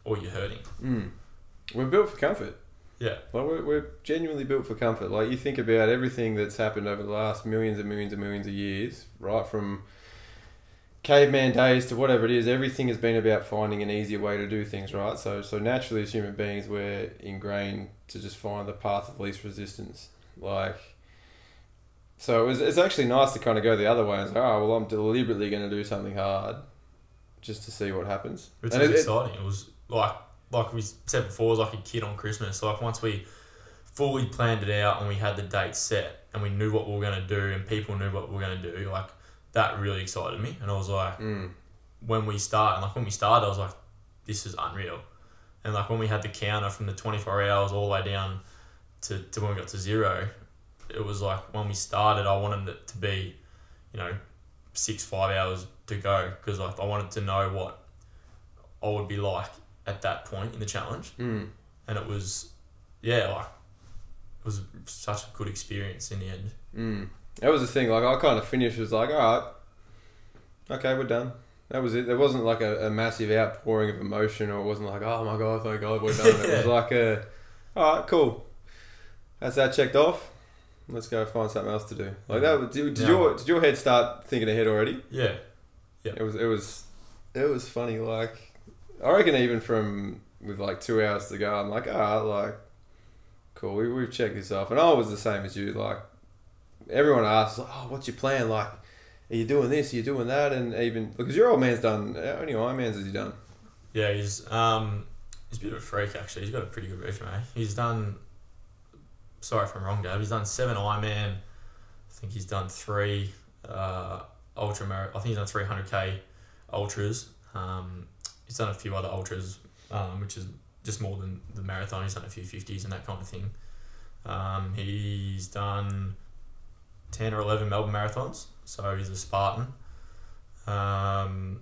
or you're hurting. Mm. We're built for comfort. Yeah. Like we're, we're genuinely built for comfort. Like you think about everything that's happened over the last millions and millions and millions of years, right from caveman days to whatever it is, everything has been about finding an easier way to do things, right? So so naturally as human beings we're ingrained to just find the path of least resistance. Like so it was, it's actually nice to kind of go the other way and say, oh, well, I'm deliberately going to do something hard just to see what happens. Which And it- it- exciting. It was like like we said before, was like a kid on Christmas. Like once we fully planned it out and we had the date set and we knew what we were gonna do and people knew what we were gonna do, like that really excited me. And I was like, Mm. when we start, and like when we started, I was like, this is unreal. And like when we had the counter from the 24 hours all the way down to, to when we got to zero, it was like when we started, I wanted it to be, you know, six, five hours to go because like I wanted to know what I would be like at that point in the challenge. Mm. And it was, yeah, like, it was such a good experience in the end. Mm. That was the thing. Like I kind of finished was like, all right, okay, we're done. That was it. There wasn't like a, a massive outpouring of emotion, or it wasn't like, oh my god, thank God, we're done. It was like a, all right, cool. That's that checked off. Let's go find something else to do. Like that. Did, did Yeah. your did your head start thinking ahead already? Yeah. Yeah. It was it was it was funny. Like I reckon even from with like two hours to go, I'm like, ah, like cool. We we've checked this off, and I was the same as you. Like everyone asks, oh, what's your plan? Like, are you doing this? Are you doing that? And even because your old man's done. How many Ironmans has he done? Yeah, he's um he's a bit of a freak actually. He's got a pretty good resume. He's done sorry if I'm wrong, Dave. He's done seven Ironman. I think he's done three uh, ultra I think he's done three hundred K ultras. Um, he's done a few other ultras, um, which is just more than the marathon. He's done a few fifties and that kind of thing. Um, he's done ten or eleven Melbourne marathons, so he's a Spartan. Um,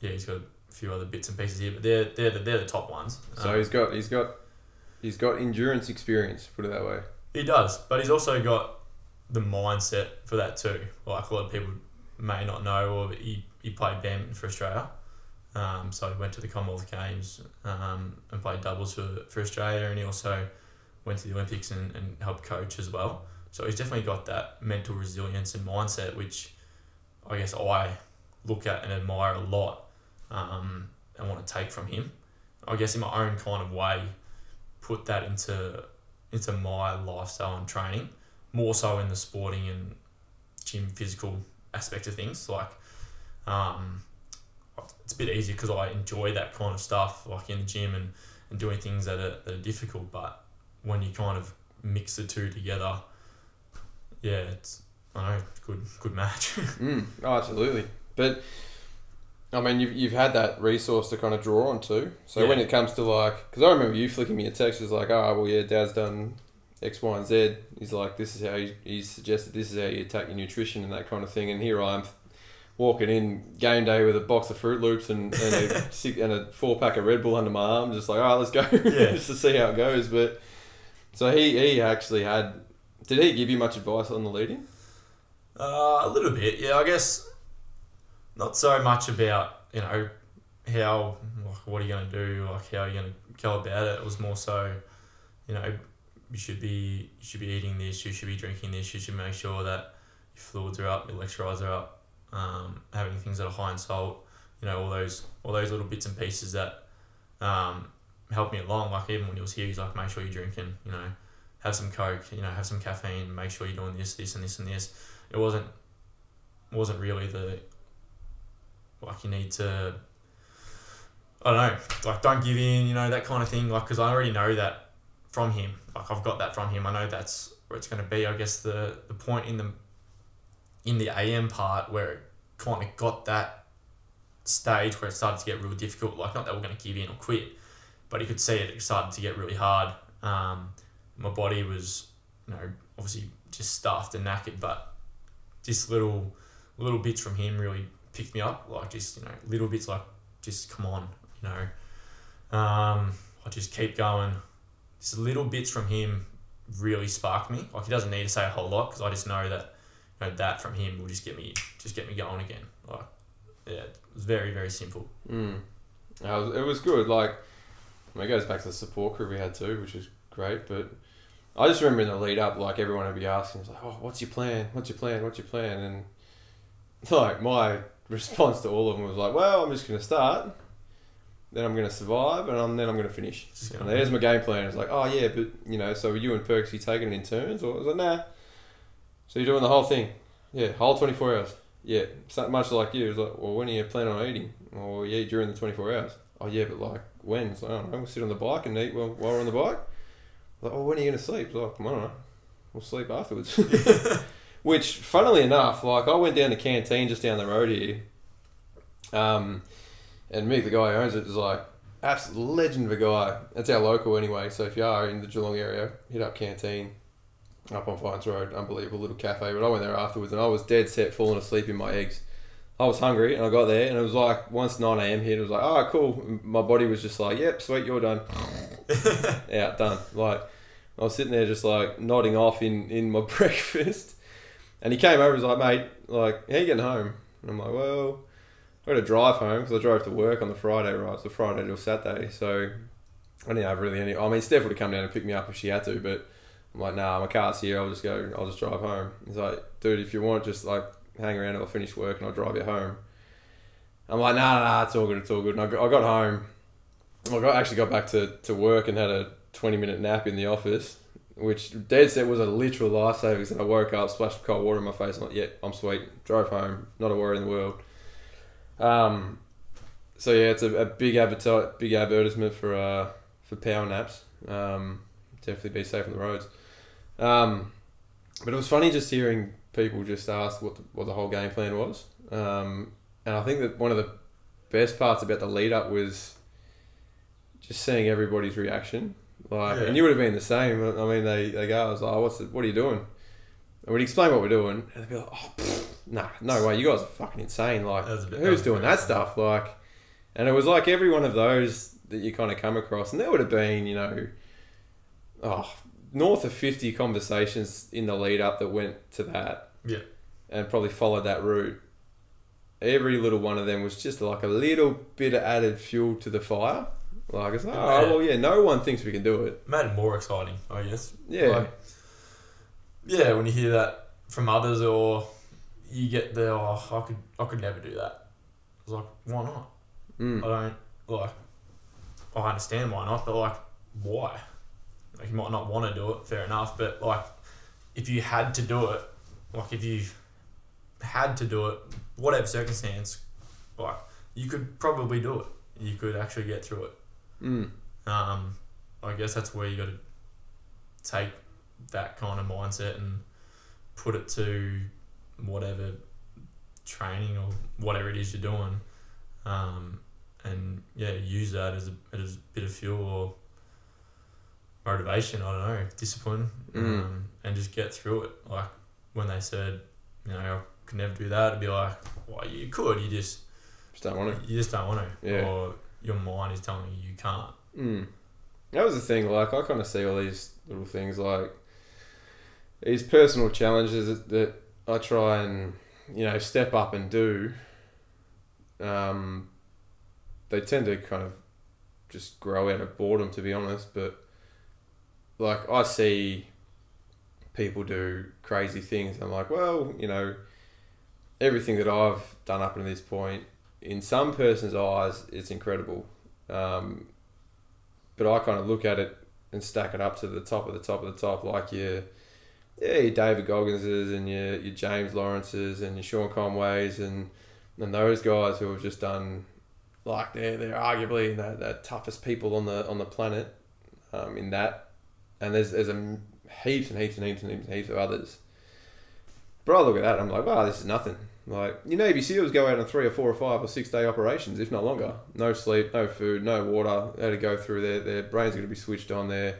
yeah, he's got a few other bits and pieces here, but they're they're the, they're the top ones. So Um, he's got he's got he's got endurance experience. Put it that way. He does, but he's also got the mindset for that too. Like a lot of people may not know, or he, he played badminton for Australia. Um, so he went to the Commonwealth Games um, and played doubles for, for Australia, and he also went to the Olympics and, and helped coach as well. So he's definitely got that mental resilience and mindset, which I guess I look at and admire a lot um, and want to take from him. I guess in my own kind of way, put that into into my lifestyle and training, more so in the sporting and gym physical aspect of things. Like, um, it's a bit easier because I enjoy that kind of stuff, like in the gym and, and doing things that are, that are difficult. But when you kind of mix the two together, yeah, it's I know good good match. Mm, oh, absolutely. But I mean, you've, you've had that resource to kind of draw on to. So Yeah. when it comes to like, because I remember you flicking me a text, was like, oh, well, yeah, Dad's done X, Y, and Z. He's like, this is how he, he suggested this is how you take your nutrition and that kind of thing. And here I am walking in game day with a box of Fruit Loops and, and, a, six, and a four pack of Red Bull under my arm, just like, all right, let's go, Yeah. just to see how it goes. But so he, he actually had, did he give you much advice on the leading? Uh, a little bit, yeah. I guess not so much about you know how like what are you gonna do, like how are you're gonna go about it. It was more so, you know, you should be you should be eating this, you should be drinking this, you should make sure that your fluids are up, your electrolytes are up, um, having things that are high in salt. You know, all those all those little bits and pieces that um, help me along. Like even when he was here, he's like, make sure you're drinking. You know, have some coke. You know, have some caffeine. Make sure you're doing this, this, and this, and this it wasn't wasn't really the like you need to I don't know like don't give in you know that kind of thing like because I already know that from him like I've got that from him I know that's where it's going to be I guess the the point in the in the AM part where it kind of got that stage where it started to get real difficult like not that we're going to give in or quit but you could see it started to get really hard um, my body was you know obviously just stuffed and knackered but just little little bits from him really picked me up. Like just you know little bits like just come on, you know. Um, I just keep going. Just little bits from him really sparked me. Like he doesn't need to say a whole lot because I just know that you know that from him will just get me just get me going again. Like yeah, it was very very simple. Mm. Uh, it was- it was good. Like, I mean, it goes back to the support crew we had too, which was great. But I just remember in the lead up, like everyone would be asking, was like, "Oh, what's your plan? What's your plan? What's your plan?" And like my response to all of them was like, "Well, I'm just gonna start, then I'm gonna survive, and I'm, then I'm gonna finish." And there's my game plan. It's like, "Oh yeah, but you know, so you and Perks, you taking it in turns?" Or I was like, "Nah." So you're doing the whole thing? Yeah, whole 24 hours. Yeah, so much like you. It's like, well, when are you planning on eating? Oh, yeah, during the 24 hours. Oh, yeah, but like, when? It's like, I don't know, we'll sit on the bike and eat while, while we're on the bike. Like, oh, when are you going to sleep? It's like, I don't know, we'll sleep afterwards. Which, funnily enough, like, I went down to Canteen just down the road here. Um, and Mick, the guy who owns it, is like, absolute legend of a guy. That's our local anyway, so if you are in the Geelong area, hit up Canteen up on Fines Road, unbelievable little cafe. But I went there afterwards and I was dead set falling asleep in my eggs. I was hungry and I got there and it was like once 9 a.m. hit, it was like, oh, cool. My body was just like, yep, sweet, you're done. Out, done. Like, I was sitting there just like nodding off in, in my breakfast. And he came over and was like, mate, like, how you getting home? And I'm like, well, I got to drive home because I drove to work on the Friday, right? It's So Friday till Saturday. So I didn't have really any. I mean, Steph would have come down and picked me up if she had to, but I'm like, nah, my car's here. I'll just go. I'll just drive home. He's like, dude, if you want, just like hang around. I'll finish work and I'll drive you home. I'm like, nah, nah, nah, it's all good. It's all good. And I got, I got home. I got, actually got back to, to work and had a 20 minute nap in the office, which dead set was a literal lifesaver. Because I woke up, splashed cold water in my face. I'm like, yeah, I'm sweet. Drove home. Not a worry in the world. Um, so yeah, it's a, a big advertise, big advertisement for uh, for power naps. Um, definitely be safe on the roads. Um, but it was funny just hearing people just ask what the, what the whole game plan was. Um, and I think that one of the best parts about the lead up was just seeing everybody's reaction. Like, Yeah. and you would have been the same. I mean, they, they go, I was like, what's the, what are you doing? And we'd explain what we're doing, and they'd be like, oh, pfft, nah, no way, you guys are fucking insane. Like, That was a bit- who's doing that crazy. stuff? Like, and it was like every one of those that you kind of come across, and there would have been, you know, oh, north of 50 conversations in the lead up that went to that. Yeah. And probably followed that route. Every little one of them was just like a little bit of added fuel to the fire. Like, it's like, oh, Yeah. well, yeah, no one thinks we can do it. Made it more exciting, I guess. Yeah. Like, yeah, when you hear that from others, or you get the, oh, I could, I could never do that. I was like, why not? Mm. I don't like. I understand why not, but like, why? Like, you might not want to do it. Fair enough, but like, if you had to do it, like if you had to do it, whatever circumstance, like you could probably do it. You could actually get through it. Mm. Um, I guess that's where you got to take that kind of mindset and put it to whatever training or whatever it is you're doing, um, and yeah, use that as a as a bit of fuel or motivation. I don't know, discipline, Mm. um, and just get through it. Like when they said, you know, I could never do that, it'd be like, well, you could, you just Just don't want to. you just don't want to, Yeah. or your mind is telling you you can't. Mm. That was the thing. Like I kind of see all these little things, like these personal challenges that, that I try and you know step up and do. Um, they tend to kind of just grow out of boredom, to be honest. But like I see people do crazy things. I'm like, well, you know, everything that I've done up to this point, in some person's eyes, it's incredible. Um, but I kind of look at it and stack it up to the top of the top of the top, like your yeah, your David Gogginses and your, your James Lawrences and your Sean Conways and and those guys who have just done like they're they're arguably the, the toughest people on the on the planet um, in that, and there's there's a heaps and heaps and heaps and heaps, and heaps of others. But I look at that and I'm like, wow, this is nothing. Like your Navy SEALs go out on three or four or five or six day operations, if not longer. No sleep, no food, no water. They had to go through their their brains are going to be switched on. Their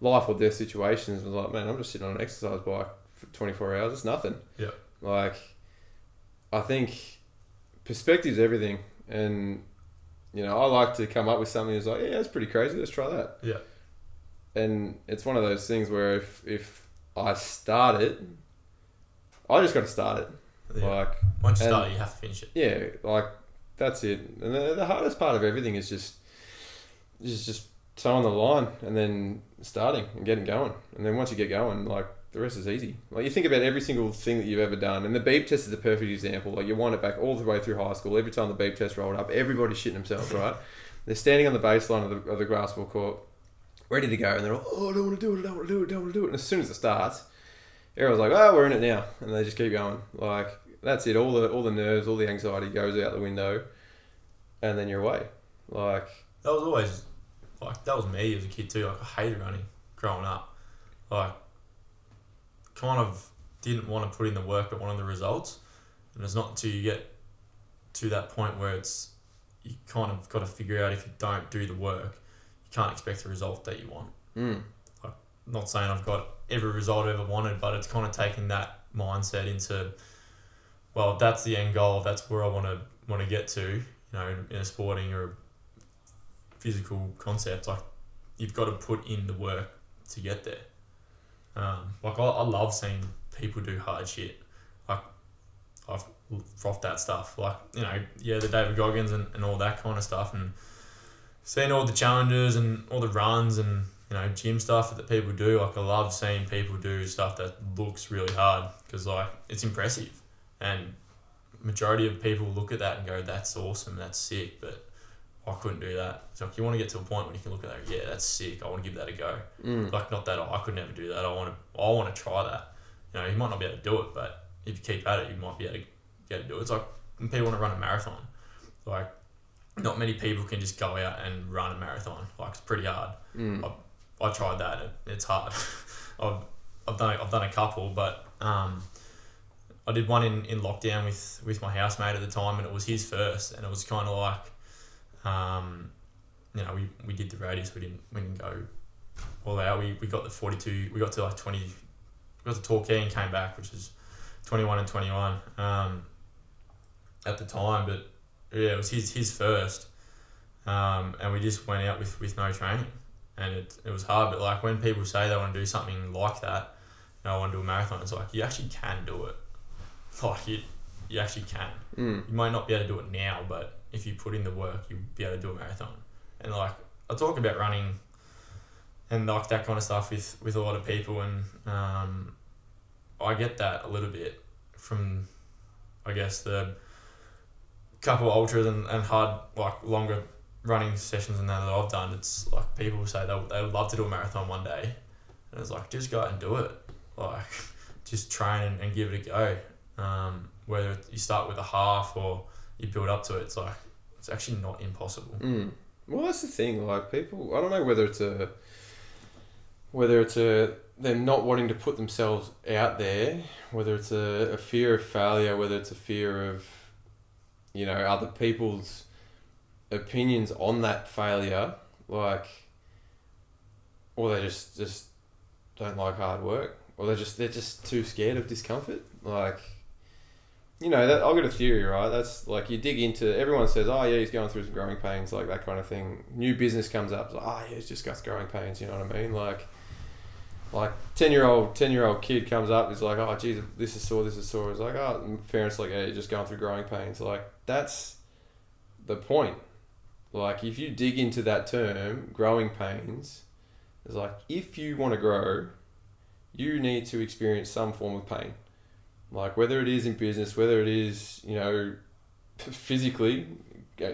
life or death situations. I was like, man, I'm just sitting on an exercise bike for 24 hours. It's nothing. Yeah. Like, I think perspective's everything, and you know, I like to come up with something that's like, yeah, that's pretty crazy. Let's try that. Yeah. And it's one of those things where if if I start it, I just got to start it. Yeah. Like, Once you start, you have to finish it. yeah, like that's it. And the, the hardest part of everything is just is just toeing the line and then starting and getting going. And then once you get going, like the rest is easy. Like you think about every single thing that you've ever done, and the beep test is a perfect example. Like you wind it back all the way through high school. Every time the beep test rolled up, everybody's shitting themselves, right? They're standing on the baseline of the, of the grassball court, ready to go, and they're all, oh, I don't want to do it, I don't want to do it, I don't want to do it. And as soon as it starts, everyone's like, oh, we're in it now, and they just keep going. Like that's it. All the all the nerves, all the anxiety goes out the window, and then you're away. Like That was always like that was me as a kid too. Like I hated running growing up. Like kind of didn't want to put in the work but wanted the results. And it's not until you get to that point where it's you kind of got to figure out if you don't do the work, can't expect the result that you want. mm, not saying I've got every result I ever wanted, but it's kind of taking that mindset into, well, that's the end goal. That's where I want to want to get to. You know, in, in a sporting or physical concept, like you've got to put in the work to get there. Um, like I, I love seeing people do hard shit. Like I've frothed that stuff. Like you know, yeah, the David Goggins and, and all that kind of stuff, and seeing all the challenges and all the runs and you know gym stuff that people do. Like I love seeing people do stuff that looks really hard because like it's impressive, and majority of people look at that and go, "That's awesome, that's sick," but I couldn't do that. So if you want to get to a point where you can look at that, yeah, that's sick. I want to give that a go. mm, Like not that I could never do that. I want to. I want to try that. You know, you might not be able to do it, but if you keep at it, you might be able to get to do it. It's like when people want to run a marathon. Like, not many people can just go out and run a marathon. Like it's pretty hard. mm, I tried that. It, it's hard. I've, I've done I've done a couple, but um, I did one in, in lockdown with, with my housemate at the time, and it was his first, and it was kind of like, um, you know, we, we did the radius. We didn't we didn't go all out. We, we got the 42, we got to like 20, we got to Torquay and came back, which is 21 and 21 um, at the time. But yeah, it was his, his first. Um, and we just went out with, with no training. And it, it was hard, but like when people say they want to do something like that, you know, I want to do a marathon, it's like you actually can do it. Like you, you actually can. Mm. You might not be able to do it now, but if you put in the work, you'll be able to do a marathon. And like I talk about running and like that kind of stuff with, with a lot of people, and um, I get that a little bit from, I guess the couple ultras and, and hard like longer running sessions that that I've done. It's like people say they they would love to do a marathon one day, and it's like just go out and do it, like just train and, and give it a go. Um, whether you start with a half or you build up to it, it's like it's actually not impossible. Mm. Well, that's the thing. Like people, I don't know whether it's a whether it's a them not wanting to put themselves out there, whether it's a, a fear of failure, whether it's a fear of you know other people's opinions on that failure, like, or they just just don't like hard work, or they're just they're just too scared of discomfort, like you know, that, I've got a theory, right? That's like you dig into. Everyone says, "Oh yeah, he's going through some growing pains," like that kind of thing. New business comes up, like, "Oh yeah, he's just got growing pains." You know what I mean? Like, like ten year old ten year old kid comes up, he's like, "Oh geez, this is sore, this is sore." It's like, "Oh," parents like, "Yeah, you're just going through growing pains." Like that's the point. Like if you dig into that term, growing pains, it's like if you want to grow, you need to experience some form of pain like whether it is in business, whether it is you know physically,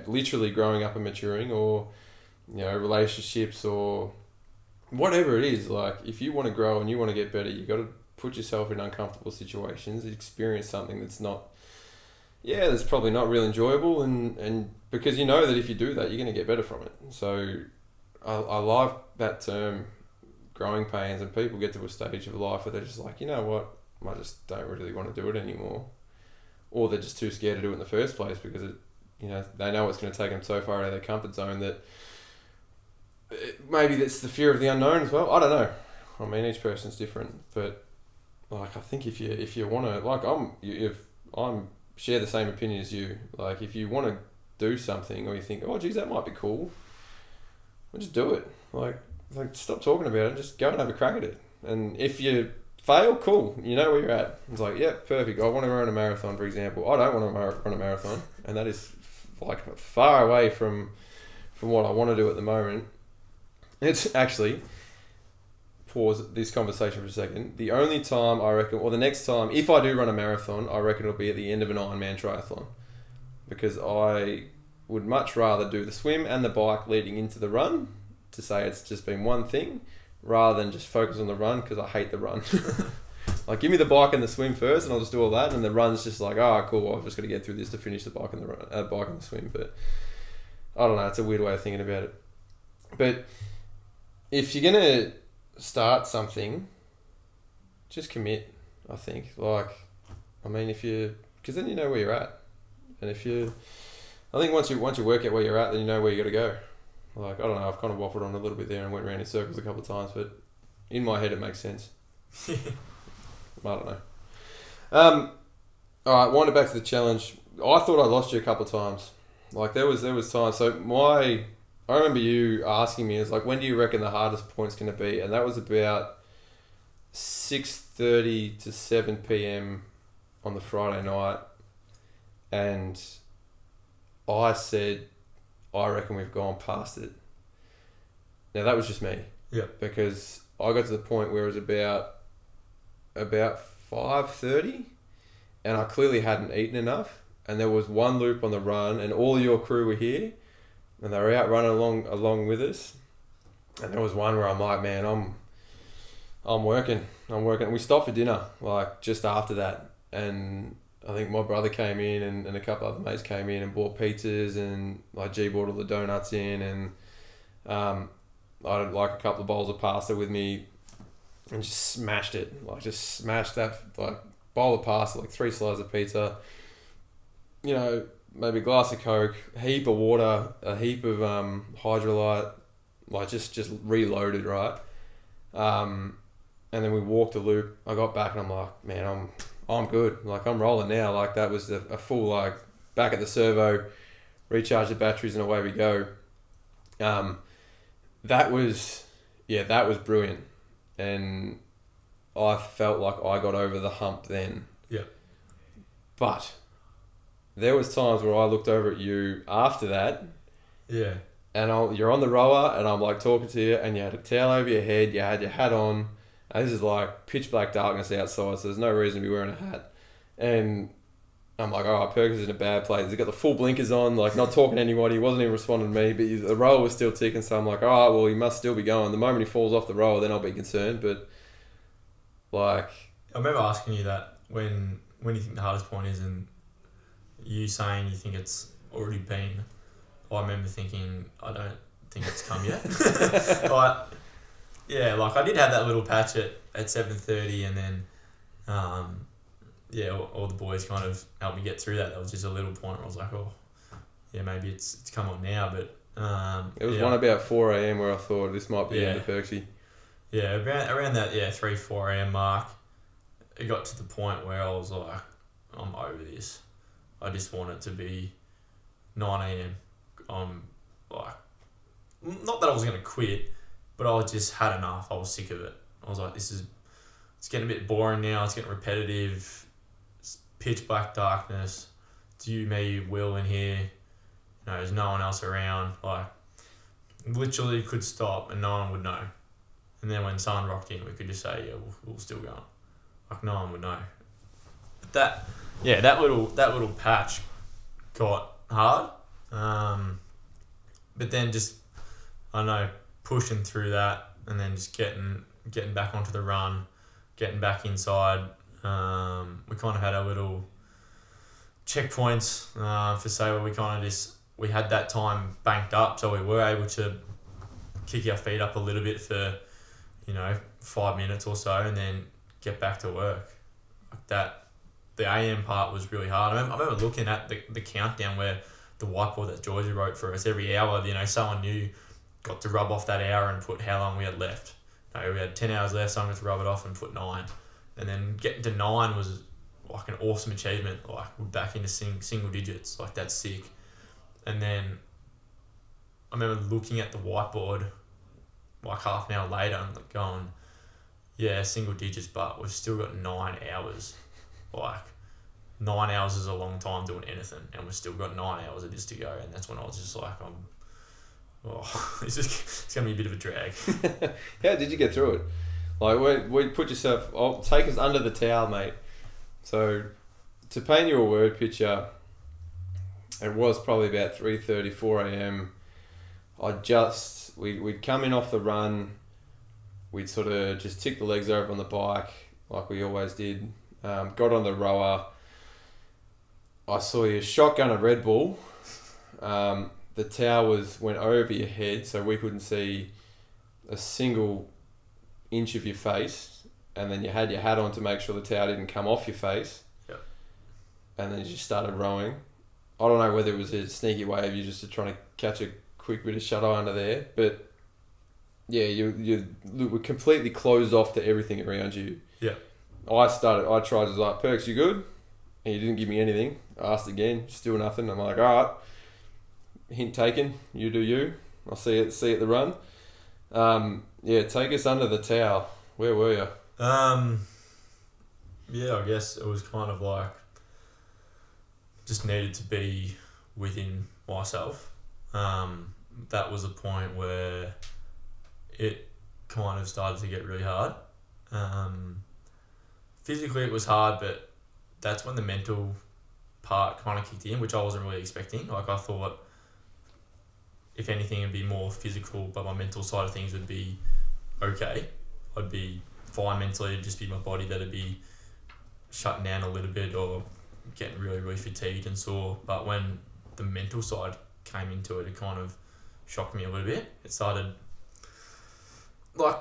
literally growing up and maturing, or you know relationships or whatever it is. Like if you want to grow and you want to get better, you got to put yourself in uncomfortable situations, experience something that's not yeah, that's probably not real enjoyable, and and because you know that if you do that, you're going to get better from it. So I, I love that term, growing pains, and people get to a stage of life where they're just like, you know what, I just don't really want to do it anymore, or they're just too scared to do it in the first place because it, you know, they know it's going to take them so far out of their comfort zone that maybe that's the fear of the unknown as well. I don't know. I mean, each person's different, but like I think if you if you want to, like I'm if I'm share the same opinion as you. Like if you want to do something or you think, oh geez, that might be cool, well, just do it. Like like stop talking about it. Just go and have a crack at it. And if you fail, cool. You know where you're at. It's like, yeah, perfect. I want to run a marathon, for example. I don't want to run a marathon, and that is like far away from from what I want to do at the moment. It's actually pause this conversation for a second. The only time I reckon, or the next time, if I do run a marathon, I reckon it'll be at the end of an Ironman triathlon, because I would much rather do the swim and the bike leading into the run to say it's just been one thing rather than just focus on the run because I hate the run. like, give me the bike and the swim first, and I'll just do all that. And the run's just like, oh, cool. I've just got to get through this to finish the bike and the run, uh, bike and the swim. But I don't know. It's a weird way of thinking about it. But if you're gonna start something, just commit. I think. Like, I mean, if you, because then you know where you're at, and if you, I think once you once you work out where you're at, then you know where you got to go. Like I don't know, I've kind of waffled on a little bit there and went around in circles a couple of times, but in my head it makes sense. I don't know. Um, all right, winding back to the challenge. I thought I lost you a couple of times. Like there was there was times. So my I remember you asking me, "Is like when do you reckon the hardest point's going to be?" And that was about six thirty to seven p.m. on the Friday night, and I said I reckon we've gone past it. Now that was just me. Yeah. Because I got to the point where it was about about five thirty, and I clearly hadn't eaten enough. And there was one loop on the run, and all your crew were here, and they were out running along along with us. And there was one where I'm like, man, I'm I'm working, I'm working. We stopped for dinner like just after that, and I think my brother came in and, and a couple other mates came in and bought pizzas and like G bought all the donuts in and um, I had like a couple of bowls of pasta with me and just smashed it like just smashed that like bowl of pasta like three slices of pizza you know maybe a glass of coke a heap of water a heap of um, Hydralyte like just just reloaded right Um, and then we walked the loop. I got back and I'm like, man, I'm I'm good. Like I'm rolling now. Like that was a, a full like back at the servo, recharge the batteries and away we go. Um, that was yeah, that was brilliant, and I felt like I got over the hump then. Yeah. But there was times where I looked over at you after that, Yeah. and I, you're on the rower, and I'm like talking to you, and you had a towel over your head, you had your hat on. And this is like pitch black darkness outside, so there's no reason to be wearing a hat. And I'm like, all right, Perksy is in a bad place. He's got the full blinkers on, like not talking to anybody. He wasn't even responding to me, but he- the rower was still ticking. So I'm like, all right, well, he must still be going. The moment he falls off the rower, then I'll be concerned. But like, I remember asking you that when when you think the hardest point is, and you saying you think it's already been. I remember thinking I don't think it's come yet. but yeah, like I did have that little patch at at seven thirty, and then um, yeah, all, all the boys kind of helped me get through that. That was just a little point where I was like, oh, yeah, maybe it's it's come on now, but. Um, it was yeah, one about 4 a.m. where I thought this might be the Yeah. Perksy. Yeah, around, around that yeah three four a.m. mark, it got to the point where I was like, I'm over this. I just want it to be nine a.m. I'm like, not that I was gonna quit, but I just had enough. I was sick of it. I was like, this is, it's getting a bit boring now. It's getting repetitive. It's pitch black darkness. It's you, me, Will in here. You know, there's no one else around. Like, literally could stop and no one would know. And then when someone rocked in, we could just say, yeah, we'll, we'll still go. Like no one would know. But that, yeah, that little that little patch got hard. Um, but then just, I know, pushing through that and then just getting getting back onto the run, getting back inside. Um, we kind of had our little checkpoints uh, for say where we kind of just we had that time banked up, so we were able to kick our feet up a little bit for you know five minutes or so, and then get back to work. Like that, the AM part was really hard. I remember, I remember looking at the, the countdown where the whiteboard that Georgia wrote for us every hour. You know, someone new got to rub off that hour and put how long we had left. No, we had ten hours left. so I'm going to rub it off and put nine, and then getting to nine was like an awesome achievement. Like we're back into sing, single digits. Like that's sick. And then I remember looking at the whiteboard like half an hour later and going, yeah, single digits, but we've still got nine hours. Like nine hours is a long time doing anything, and we've still got nine hours of this to go. And that's when I was just like, I'm. Oh, it's just it's gonna be a bit of a drag. How did you get through it? Like, we, we put yourself, oh, take us under the towel, mate. So, to paint you a word picture, it was probably about 3.30, 4 a.m. I just, we, we'd come in off the run, we'd sort of just tick the legs over on the bike, like we always did, um, got on the rower. I saw you shotgun a Red Bull. Um, the tower was went over your head, so we couldn't see a single inch of your face, and then you had your hat on to make sure the tower didn't come off your face. Yep. And then you just started rowing. I don't know whether it was a sneaky way of you just trying to catch a quick bit of shadow under there, but yeah, you you were completely closed off to everything around you. I started. I tried. I was like, "Perks, you good?" And you didn't give me anything. I asked again, still nothing. I'm like, "All right." Hint taken. You do you. I'll see it. See it the run. Um, yeah, take us under the towel. Where were you? Um, yeah, I guess it was kind of like just needed to be within myself. Um, that was a point where it kind of started to get really hard. Um, physically, it was hard, but that's when the mental part kind of kicked in, which I wasn't really expecting. Like, I thought if anything, it'd be more physical, but my mental side of things would be okay. I'd be fine mentally, it'd just be my body that'd be shutting down a little bit or getting really, really fatigued and sore. But when the mental side came into it, it kind of shocked me a little bit. It started like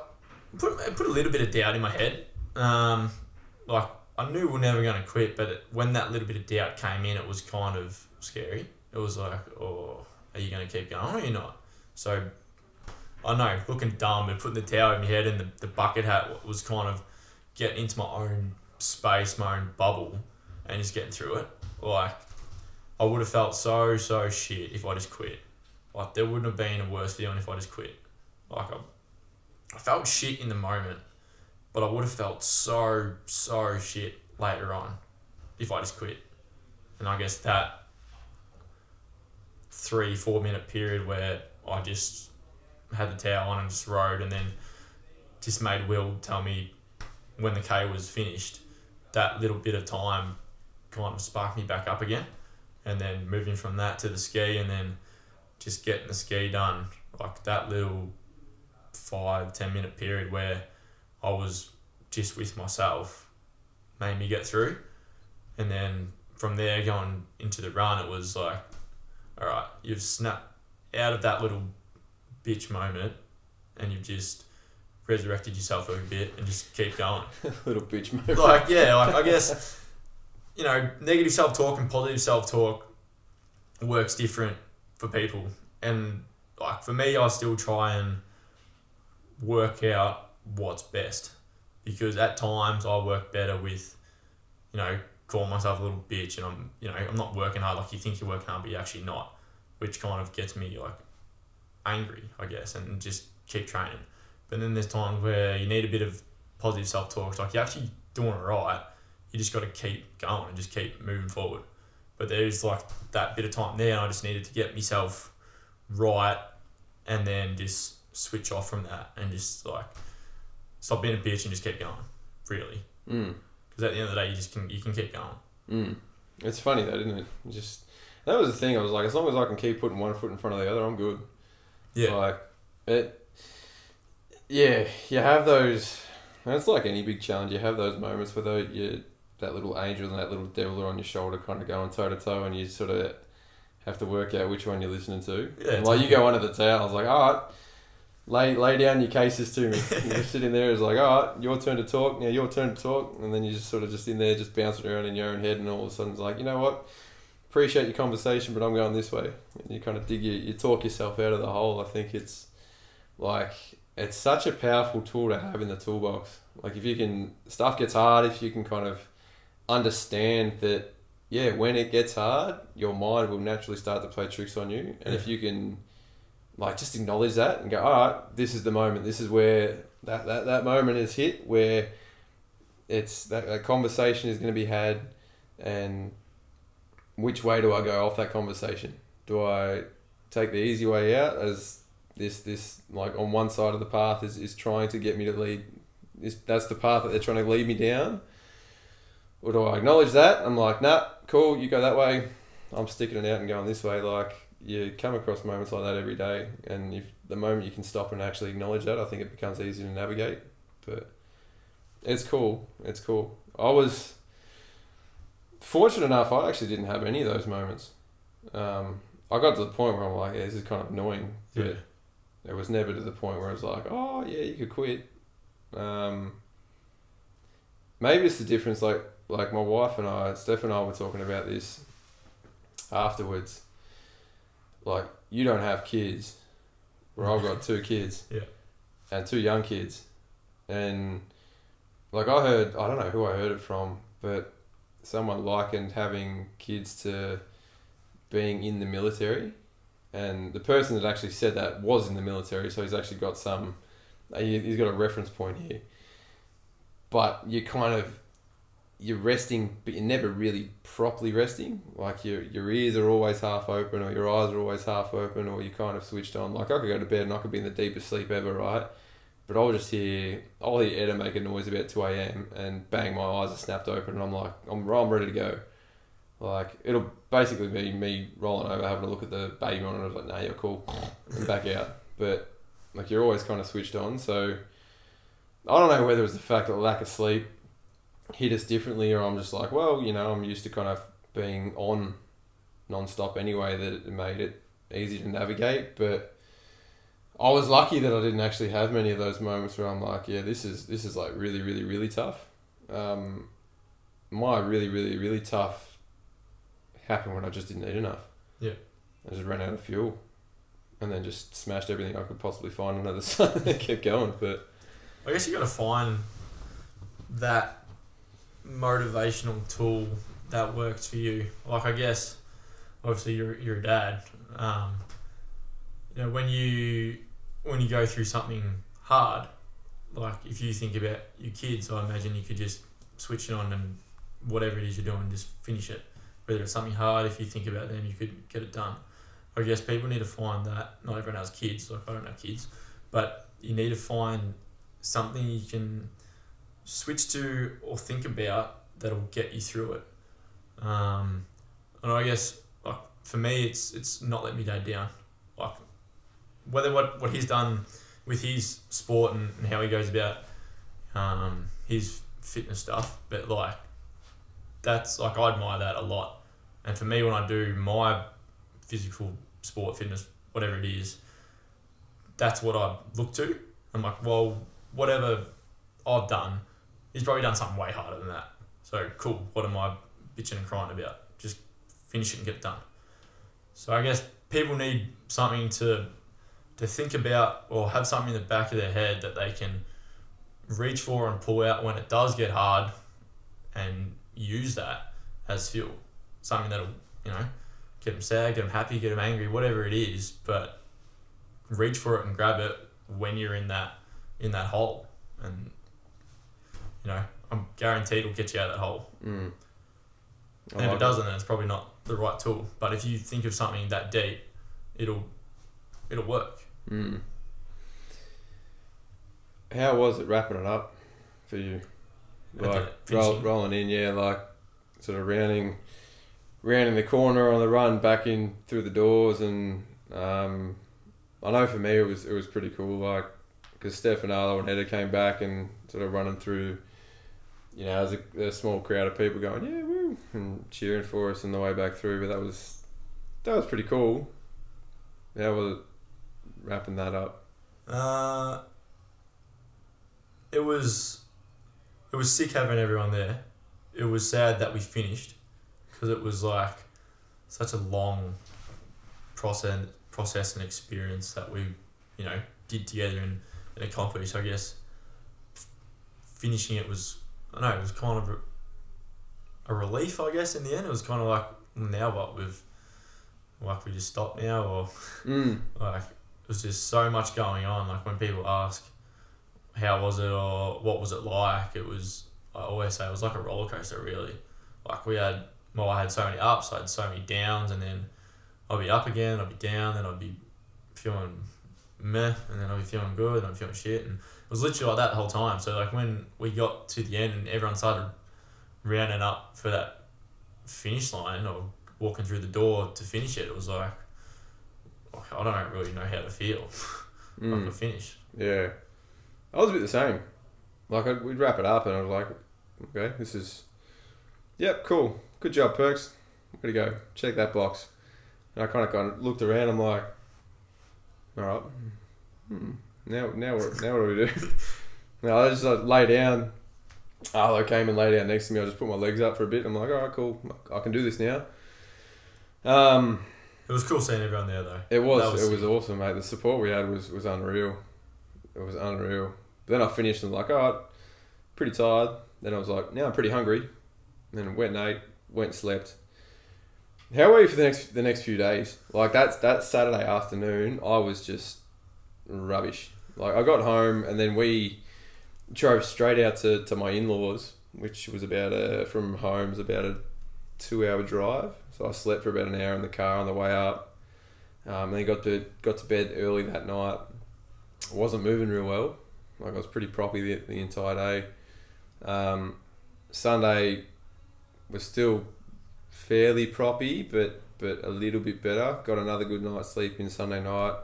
put put a little bit of doubt in my head. Um, like I knew we are never going to quit, but it, when that little bit of doubt came in, it was kind of scary. It was like, oh, are you going to keep going or are you not? So I know, looking dumb and putting the towel in my head and the, the bucket hat was kind of getting into my own space, my own bubble, and just getting through it. Like, I would have felt so, so shit if I just quit. Like, there wouldn't have been a worse feeling if I just quit. Like, I, I felt shit in the moment, but I would have felt so, so shit later on if I just quit. And I guess that three, four minute period where I just had the towel on and just rode and then just made Will tell me when the K was finished, that little bit of time kind of sparked me back up again. And then moving from that to the ski and then just getting the ski done, like that little five, ten minute period where I was just with myself made me get through. And then from there going into the run, it was like, all right, you've snapped out of that little bitch moment and you've just resurrected yourself a bit and just keep going. Little bitch moment. Like, yeah, like I guess, you know, negative self talk and positive self talk works different for people. And like for me, I still try and work out what's best because at times I work better with, you know, call myself a little bitch and I'm, you know, I'm not working hard like you think you're working hard, but you're actually not, which kind of gets me like angry, I guess, and just keep training. But then there's times where you need a bit of positive self talk. Like you're actually doing it right. You just got to keep going and just keep moving forward. But there's like that bit of time there, and I just needed to get myself right, and then just switch off from that and just like stop being a bitch and just keep going. Really, Mm. because at the end of the day, you just can you can keep going. Mm. It's funny though, isn't it? Just that was the thing. I was like, as long as I can keep putting one foot in front of the other, I'm good. Yeah, Like it. Yeah, you have those. And it's like any big challenge. You have those moments where though you that little angel and that little devil are on your shoulder, kind of going toe to toe, and you sort of have to work out which one you're listening to. Yeah, and like you go under the towel, I was like, all right. Lay, lay down your cases to me. You're just sitting there, it's like, all right, your turn to talk. Now your turn to talk, and then you're just sort of just in there, just bouncing around in your own head, and all of a sudden it's like, you know what? Appreciate your conversation, but I'm going this way. And you kind of dig, you, you talk yourself out of the hole. I think it's like it's such a powerful tool to have in the toolbox. Like if you can, stuff gets hard. If you can kind of understand that, yeah, when it gets hard, your mind will naturally start to play tricks on you. And if you can, like, just acknowledge that and go, all right, this is the moment. This is where that that, that moment is hit where it's that, that conversation is going to be had, and which way do I go off that conversation? Do I take the easy way out as this this like on one side of the path is, is trying to get me to lead is that's the path that they're trying to lead me down or do I acknowledge that I'm like nah cool you go that way I'm sticking it out and going this way like you come across moments like that every day and if the moment you can stop and actually acknowledge that I think it becomes easier to navigate but it's cool it's cool I was fortunate enough I actually didn't have any of those moments um, I got to the point where I'm like yeah, this is kind of annoying but Yeah. it was never to the point where I was like, oh yeah, you could quit. Um, maybe it's the difference. Like like my wife and I, Steph and I were talking about this afterwards. Like you don't have kids, where I've got two kids, Yeah. and two young kids, and like I heard, I don't know who I heard it from, but someone likened having kids to being in the military and the person that actually said that was in the military, so he's actually got some. uh, He's got a reference point here, but you kind of you're resting, but you're never really properly resting. Like your your ears are always half open, or your eyes are always half open, or you kind of switched on. Like I could go to bed and I could be in the deepest sleep ever, right? But I'll just hear I'll hear Etta make a noise about two a.m. and bang, my eyes are snapped open, and I'm like I'm I'm ready to go. Like it'll basically be me rolling over, having a look at the baby monitor, like, "Nah, you're cool," and back out. But like you're always kind of switched on, so I don't know whether it was the fact that lack of sleep hit us differently, or I'm just like, well, you know, I'm used to kind of being on non-stop anyway that it made it easy to navigate. But I was lucky that I didn't actually have many of those moments where I'm like, yeah, this is this is like really, really, really tough. Um, my really, really, really tough happened when I just didn't eat enough. Yeah. I just ran out of fuel. and then just smashed everything I could possibly find on the side and kept going. But I guess you got to find that motivational tool that works for you. Like I guess, obviously you're you're a dad. Um, you know when you when you go through something hard, like if you think about your kids, I imagine you could just switch it on and whatever it is you're doing, just finish it. Whether it's something hard, if you think about them, you could get it done. I guess people need to find that. Not everyone has kids. Like I don't have kids, but you need to find something you can switch to or think about that'll get you through it. Um, and I guess like for me, it's it's not let me down. Like whether what what he's done with his sport and, and how he goes about um, his fitness stuff, but like that's like I admire that a lot. And for me, when I do my physical sport, fitness, whatever it is, that's what I look to. I'm like, well, whatever I've done, he's probably done something way harder than that. So cool. What am I bitching and crying about? Just finish it and get it done. So I guess people need something to to think about or have something in the back of their head that they can reach for and pull out when it does get hard and use that as fuel. Something that'll, you know, get them sad, get them happy, get them angry, whatever it is, but reach for it and grab it when you're in that in that hole. And you know, I'm guaranteed it'll get you out of that hole. mm, And if like it doesn't, then it's probably not the right tool. But if you think of something that deep, it'll it'll work. Mm. How was it wrapping it up for you? Like roll, rolling in, yeah, like sort of rounding, rounding the corner on the run back in through the doors, and um, I know for me it was it was pretty cool. Like because Stefanado and Header came back and sort of running through, you know, there's a, a small crowd of people going yeah woo and cheering for us on the way back through. But that was that was pretty cool. How was wrapping that up? Uh, it was it was sick having everyone there. It was sad that we finished because it was like such a long process process and experience that we you know did together and, and accomplished. I guess finishing it was I don't know it was kind of a, relief. I guess in the end it was kind of like now what we've like we just stopped now or Mm. like it was just so much going on. Like when people ask, "How was it?" or "What was it like?" It was. I always say it was like a roller coaster. Really, like we had. Well, I had so many ups. I had so many downs, and then I'd be up again. I'd be down. Then I'd be feeling meh, and then I'd be feeling good, and I'm feeling shit, and was literally like that the whole time. So like when we got to the end and everyone started rounding up for that finish line or walking through the door to finish it, it was like I don't really know how to feel Mm. like a finish. Yeah, I was a bit the same. Like I'd, we'd wrap it up, and I was like, "Okay, this is, yep, cool, good job, Perks. Way to go. Check that box." And I kind of kind of looked around. I'm like, "All right, hmm, now now what now what do we do?" no, I just like, lay down. Arlo came and lay down next to me. I just put my legs up for a bit. I'm like, "All right, cool, I can do this now." Um, It was cool seeing everyone there though. it was, was it was awesome, mate. The support we had was, was unreal. It was unreal. Then I finished and was like, all right, pretty tired. Then I was like, now I'm pretty hungry. then I went and ate, went and slept. How were you for the next the next few days? Like that's that Saturday afternoon, I was just rubbish. Like I got home and then we drove straight out to, to my in laws, which was about a from home was about a two hour drive. So I slept for about an hour in the car on the way up. Um, and then got to got to bed early that night. I wasn't moving real well. Like I was pretty proppy the, the entire day. Um, Sunday was still fairly proppy, but but a little bit better. Got another good night's sleep in Sunday night.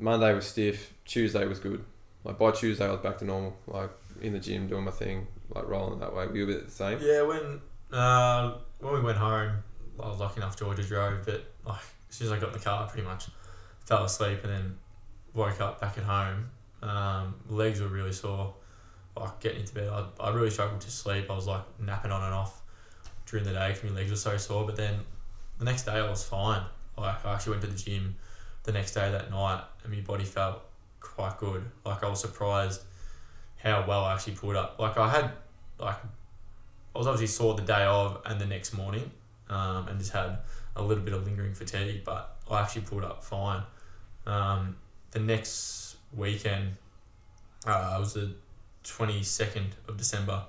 Monday was stiff. Tuesday was good. Like by Tuesday, I was back to normal. Like in the gym, doing my thing, like rolling that way. We were a bit the same. Yeah, when uh, when we went home, I was lucky enough Georgia drove, but like as soon as I got in the car, I pretty much fell asleep and then woke up back at home. Um, legs were really sore. Like getting into bed, I, I really struggled to sleep. I was like napping on and off during the day because my legs were so sore. But then the next day I was fine. Like I actually went to the gym the next day that night, and my body felt quite good. Like I was surprised how well I actually pulled up. Like I had like I was obviously sore the day of and the next morning, um, and just had a little bit of lingering fatigue, but I actually pulled up fine. Um, the next weekend, uh, was the twenty second of December,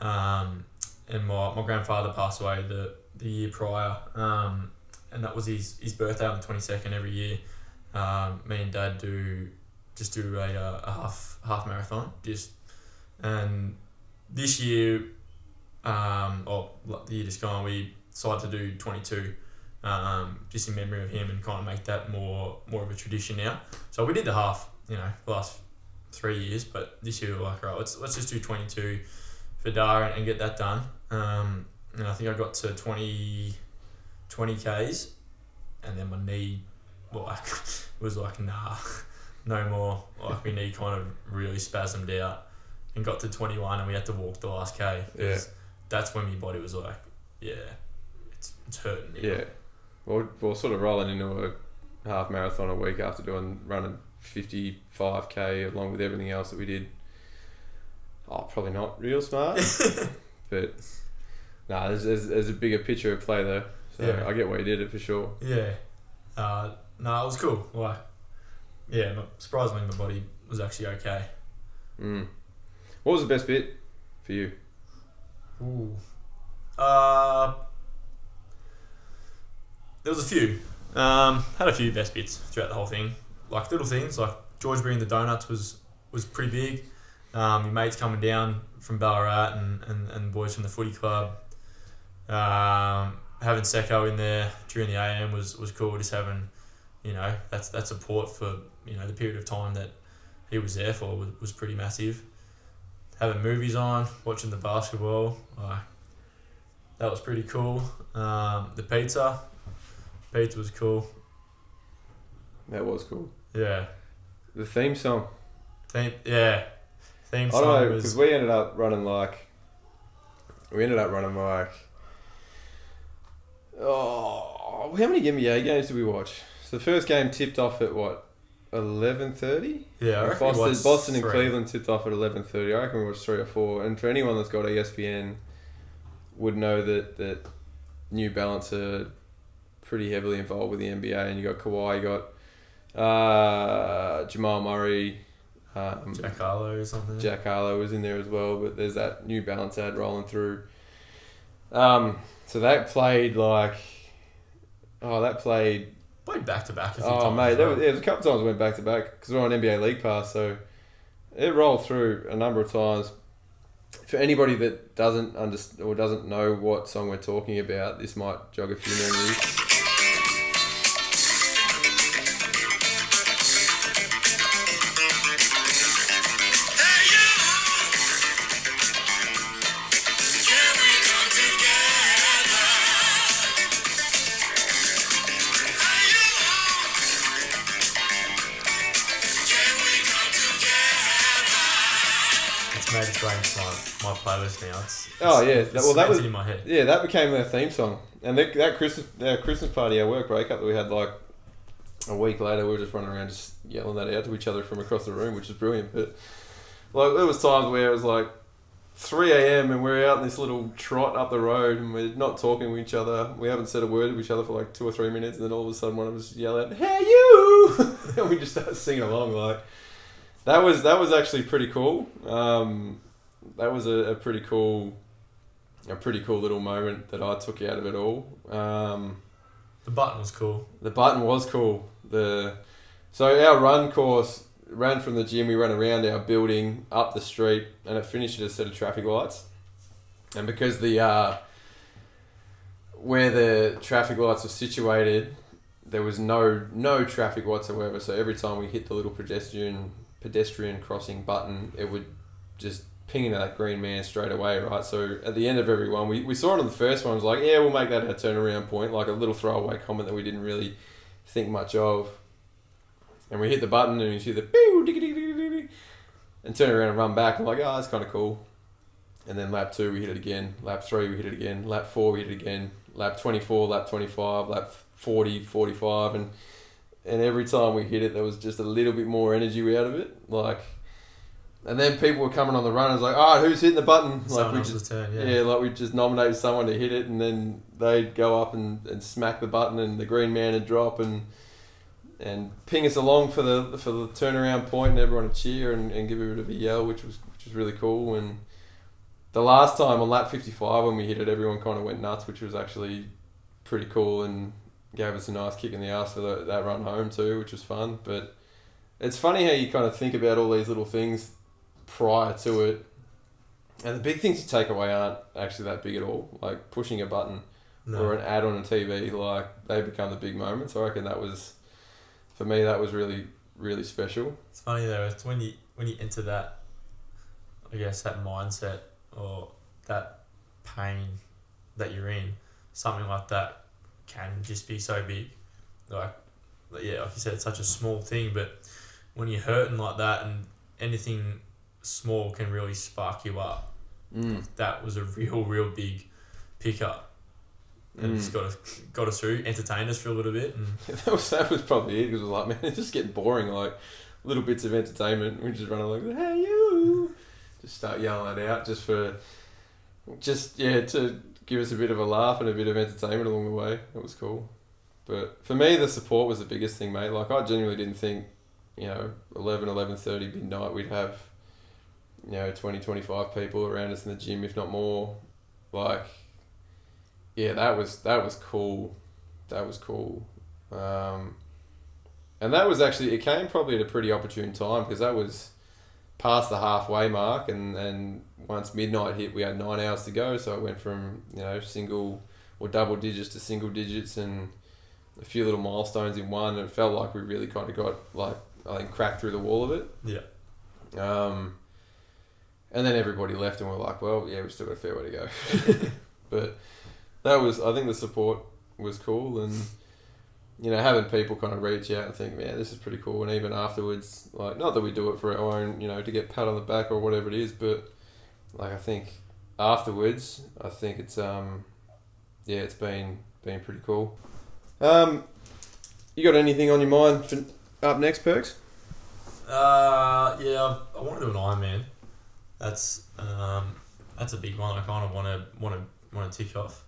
um, and my, my grandfather passed away the the year prior, um, and that was his, his birthday on the twenty second every year. Um, me and dad do just do a, uh, a half half marathon just and this year um or the year just gone we decided to do 22 um just in memory of him and kind of make that more more of a tradition now. So we did the half you know last three years but this year we're like right let's let's just do 22 for Dara and get that done. Um and I think I got to 20 20 k's and then my knee like was like nah no more like my knee kind of really spasmed out and got to 21 and we had to walk the last K. Yeah. that's when my body was like yeah it's, it's hurting now. Yeah. Well, we're sort of rolling into a half marathon a week after doing running 55k along with everything else that we did. Oh, probably not real smart, but nah, there's, there's, there's a bigger picture at play though. So Yeah. I get why you did it for sure. Yeah. Uh, no, it was cool. Like, yeah, but surprisingly, my body was actually okay. Mm. What was the best bit for you? Ooh. Uh, there was a few. Um, had a few best bits throughout the whole thing. Like little things, like George bringing the donuts was was pretty big. Um, your mates coming down from Ballarat and, and, and boys from the footy club. Um, having Secco in there during the AM was, was cool. Just having, you know, that's that support for you know the period of time that he was there for was, was pretty massive. Having movies on, watching the basketball, like that was pretty cool. Um, the pizza, pizza was cool. That was cool. Yeah, The theme song. theme, yeah, theme I song don't know was because we ended up running like we ended up running like oh how many NBA games did we watch? So the first game tipped off at what eleven thirty. yeah. I Boston, watched Boston and. Cleveland tipped off at eleven thirty. I reckon we watched three or four. And for anyone that's got ESPN, would know that that New Balance are pretty heavily involved with the NBA. And you got Kawhi, you got uh, Jamal Murray. Um, Jack Harlow or something. Jack Harlow was in there as well, but there's that New Balance ad rolling through. Um, so that played like, oh, that played. Played back to back. Oh, mate, there was, there was a couple times we went back to back because we're on NBA League Pass, so it rolled through a number of times. For anybody that doesn't understand or doesn't know what song we're talking about, this might jog a few memories. Now. It's, Oh, yeah, it's well, that was- in my head. Yeah, that became their theme song. And that, that Christmas our Christmas party, our work breakup that we had like a week later, we were just running around just yelling that out to each other from across the room, which is brilliant. But like there was times where it was like three AM and we're out in this little trot up the road and we're not talking to each other. We haven't said a word to each other for like two or three minutes and then all of a sudden one of us yell out, Hey you and we just start singing along like that was that was actually pretty cool. Um, that was a, a pretty cool a pretty cool little moment that I took out of it all. Um, The button was cool. the button was cool. The so our run course ran from the gym. We ran around our building up the street, and it finished at a set of traffic lights. And because the uh, where the traffic lights were situated, there was no no traffic whatsoever. So every time we hit the little pedestrian pedestrian crossing button, it would just ping into that green man straight away, right? So at the end of every one, we, we saw it on the first one. It was like, yeah, we'll make that our turnaround point, like a little throwaway comment that we didn't really think much of. And we hit the button and you see the diggy, and turn around and run back. I'm like, oh, that's kind of cool. And then lap two, we hit it again. Lap three, we hit it again. Lap four, we hit it again. Lap 24, lap 25, lap 40, 45. And and every time we hit it, there was just a little bit more energy out of it. Like, and then people were coming on the run. It was like, all right, who's hitting the button? Like Someone we just turn, yeah. yeah. like we just nominated someone to hit it, and then they'd go up and, and smack the button, and the green man would drop and and ping us along for the for the turnaround point, and everyone would cheer and, and give a bit of a yell, which was which was really cool. And the last time on lap fifty five when we hit it, everyone kind of went nuts, which was actually pretty cool and gave us a nice kick in the ass for the, that run home too, which was fun. But it's funny how you kind of think about all these little things prior to it. And the big things you take away aren't actually that big at all. Like pushing a button No. or an ad on a TV, like they become the big moments. I reckon that was, for me, that was really, really special. It's funny though, it's when you when you enter that, I guess that mindset or that pain that you're in, something like that can just be so big. Like, like, yeah, like you said, it's such a small thing, but when you're hurting like that and anything small can really spark you up. Mm. That was a real, real big pickup. And it's Mm. got us got us through, entertained us for a little bit, and that was that was probably it because it was like man, it's just getting boring. Like little bits of entertainment. We just run along, hey you, just start yelling it out just for, just yeah to give us a bit of a laugh and a bit of entertainment along the way. It was cool. But for me, the support was the biggest thing, mate. Like I genuinely didn't think, you know, 11, 11.30 midnight we'd have, you know, 20, 25 people around us in the gym, if not more. Like, yeah, that was that was cool. That was cool. Um, and that was actually it came probably at a pretty opportune time because that was past the halfway mark, and and once midnight hit, we had nine hours to go. So it went from you know single or double digits to single digits, and a few little milestones in one. And it felt like we really kind of got like I think cracked through the wall of it. yeah, Um, and then everybody left, and we're like, well, yeah, we've still got a fair way to go. but that was, I think, the support was cool, and you know, having people kind of reach out and think, man, this is pretty cool, and even afterwards, like, not that we do it for our own, you know, to get pat on the back or whatever it is, but like, I think afterwards, I think it's, um, yeah, it's been been pretty cool. Um, you got anything on your mind for up next, Perks? Uh, yeah, I, I want to do an Ironman. That's um, that's a big one. I kind of want to want to want to tick off.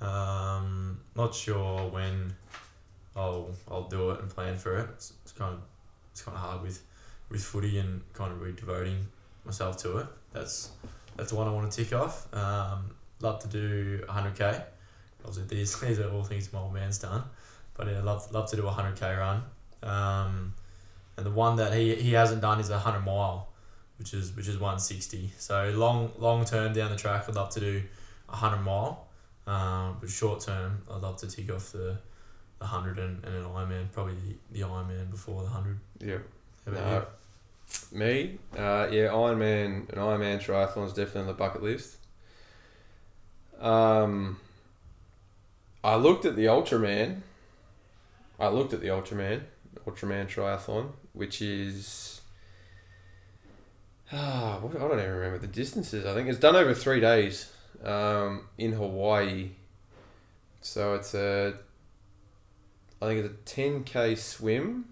Um, not sure when I'll I'll do it and plan for it. It's, it's kind of it's kind of hard with with footy and kind of re-devoting myself to it. That's that's the one I want to tick off. Um, love to do hundred k. Obviously, these these are all things my old man's done, but yeah, love love to do a hundred k run. Um, and the one that he, he hasn't done is a hundred mile, which is which is one sixty. So long long term down the track, I'd love to do a hundred mile. Um, but short term, I'd love to tick off the the hundred and, and an Ironman, probably the, the Ironman before the hundred. Yeah. How about No. Me, uh, yeah, Ironman, an Ironman triathlon is definitely on the bucket list. Um, I looked at the Ultraman. I looked at the Ultraman, Ultraman triathlon, which is. Ah, what, I don't even remember the distances. I think it's done over three days um, in Hawaii. So it's a. I think it's a 10k swim?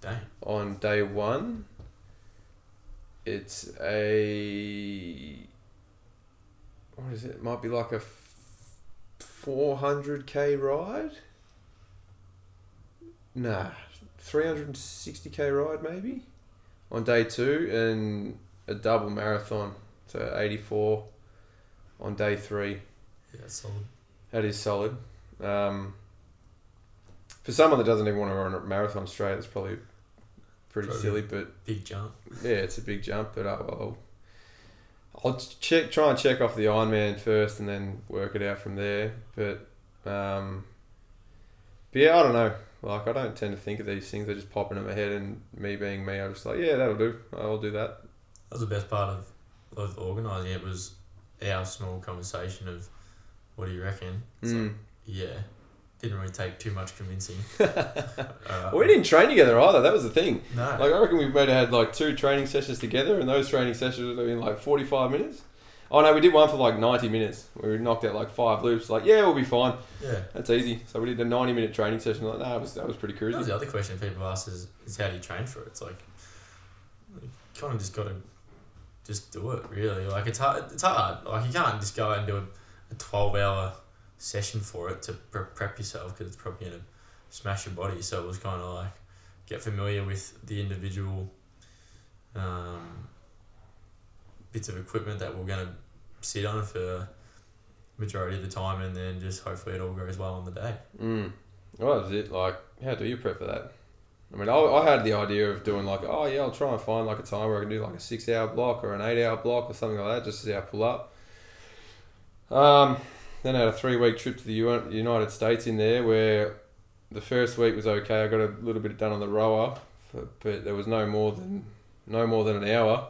Dang. on day one. It's a what is it? It might be like a four hundred k ride. Nah, three hundred and sixty k ride maybe on day two, and a double marathon, so eighty four on day three. Yeah, solid. That is solid. Um, for someone that doesn't even want to run a marathon straight, it's probably pretty Probably. silly, but Big jump. yeah, it's a big jump, but uh, I'll, I'll check, try and check off the Ironman first, and then work it out from there. But, um, but yeah, I don't know. Like I don't tend to think of these things; they just pop into my head, and me being me, I'm just like, yeah, that'll do. I'll do that. That was the best part of, of organising it was our small conversation of what do you reckon? Like, Mm. yeah. Didn't really take too much convincing. uh, we didn't train together either. That was the thing. No. Like I reckon we might have had like two training sessions together, and those training sessions would have been like forty five minutes. Oh no, we did one for like ninety minutes. We knocked out like five loops. Like, yeah, we'll be fine. Yeah. That's easy. So we did a ninety minute training session. Like, that was that was pretty That was the other question people ask is, is how do you train for it? It's like you kind of just got to just do it really. Like it's hard. It's hard. Like you can't just go out and do a, a twelve hour session for it to pre- prep yourself because it's probably gonna smash your body. So it was kind of like get familiar with the individual um, bits of equipment that we're gonna sit on for majority of the time, and then just hopefully it all goes well on the day. Mm. Well, that was it. Like, how do you prep for that? I mean, I, I had the idea of doing like, oh yeah, I'll try and find like a time where I can do like a six hour block or an eight hour block or something like that, just to I pull up. Um, then I had a three week trip to the United States in there where the first week was okay. I got a little bit done on the rower, but there was no more than no more than an hour.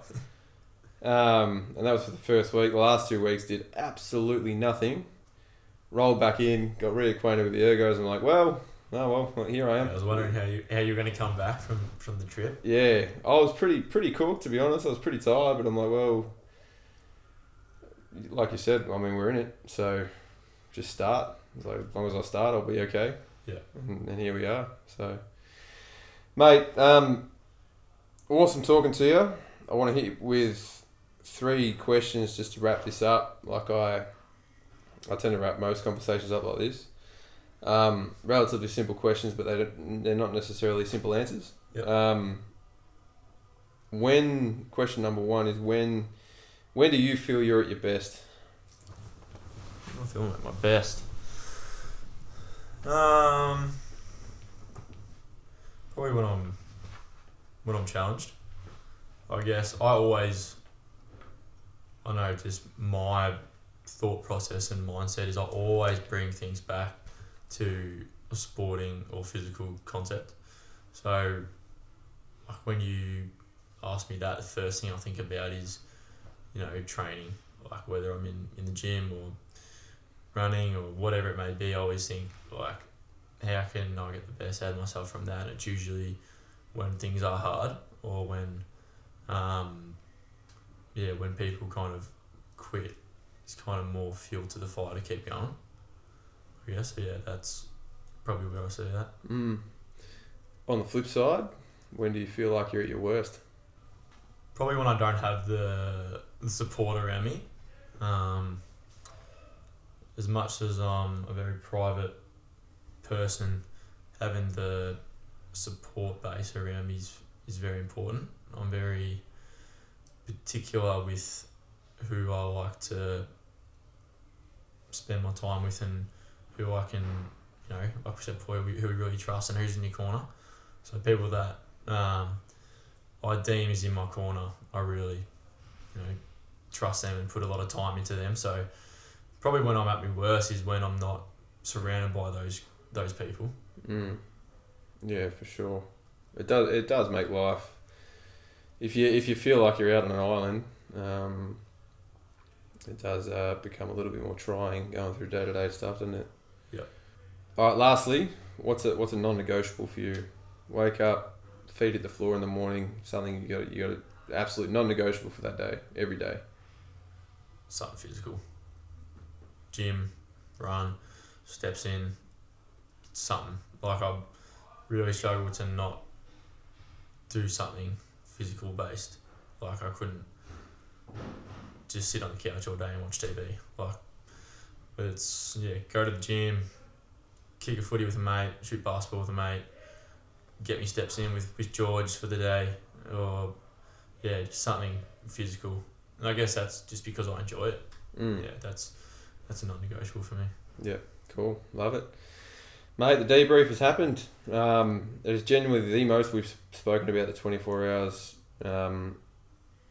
Um, and that was for the first week. The last two weeks did absolutely nothing. Rolled back in, got reacquainted with the ergos, and I'm like, well, oh well, here I am. I was wondering how you how you're going to come back from from the trip. Yeah, I was pretty pretty cooked to be honest. I was pretty tired, but I'm like, well, like you said, I mean, we're in it, so just start. Like as long as I start, I'll be okay. Yeah. and, and here we are. So, mate, um, awesome talking to you. I want to hit you with three questions just to wrap this up. Like I, I tend to wrap most conversations up like this. Um, relatively simple questions, but they don't, they're not necessarily simple answers. Yep. Um, when question number one is when when do you feel you're at your best? I'm feeling at my best. Um, probably when I'm when I'm challenged. I guess I always, I know just my thought process and mindset is I always bring things back to a sporting or physical concept. So, like when you ask me that, the first thing I think about is, you know, training. Like whether I'm in, in the gym or running or whatever it may be, I always think like, how can I get the best out of myself from that? It's usually when things are hard or when, um, yeah, when people kind of quit. It's kind of more fuel to the fire to keep going. I guess so. Yeah, that's probably where I see that. Mm. On the flip side, when do you feel like you're at your worst? Probably when I don't have the, the support around me. Um, as much as I'm a very private person, having the support base around me is, is very important. I'm very particular with who I like to spend my time with and who I can, you know, like we said before, who we really trust and who's in your corner. So people that um, I deem is in my corner, I really, you know, trust them and put a lot of time into them. So probably when I'm at my worst is when I'm not surrounded by those those people. Mm. Yeah, for sure. It does. It does make life. If you if you feel like you're out on an island, um, it does uh, become a little bit more trying going through day to day stuff, doesn't it? Yeah. All right. Lastly, what's a what's a non negotiable for you? Wake up, feet hit the floor in the morning. Something you got you got absolute non negotiable for that day, every day. Something physical. Gym, run, steps in, something. Like I really struggle to not do something physical based. Like I couldn't just sit on the couch all day and watch TV. Like but it's yeah, go to the gym, kick a footy with a mate, shoot basketball with a mate, get me steps in with, with George for the day, or yeah, just something physical. And I guess that's just because I enjoy it. Mm. Yeah, that's that's a non-negotiable for me. Yeah, cool, love it, mate. The debrief has happened. Um, it is genuinely the most we've spoken about the twenty four hours. Um,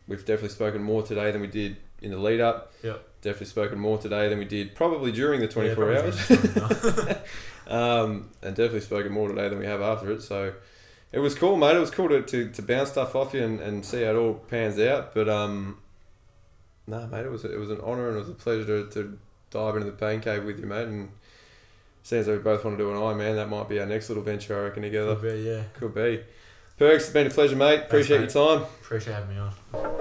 we've definitely spoken more today than we did in the lead up. Yep. Definitely spoken more today than we did probably during the 24 Yeah, hours. um, and definitely spoken more today than we have after it. So it was cool, mate. It was cool to, to, to bounce stuff off you and, and see how it all pans out. But um, nah, mate, it was it was an honour and it was a pleasure to, to dive into the pain cave with you, mate. And seems like we both want to do an Ironman. That might be our next little venture, I reckon, together. Could be, yeah. Could be. Perks, it's been a pleasure, mate. Appreciate mate. your time. Appreciate having me on.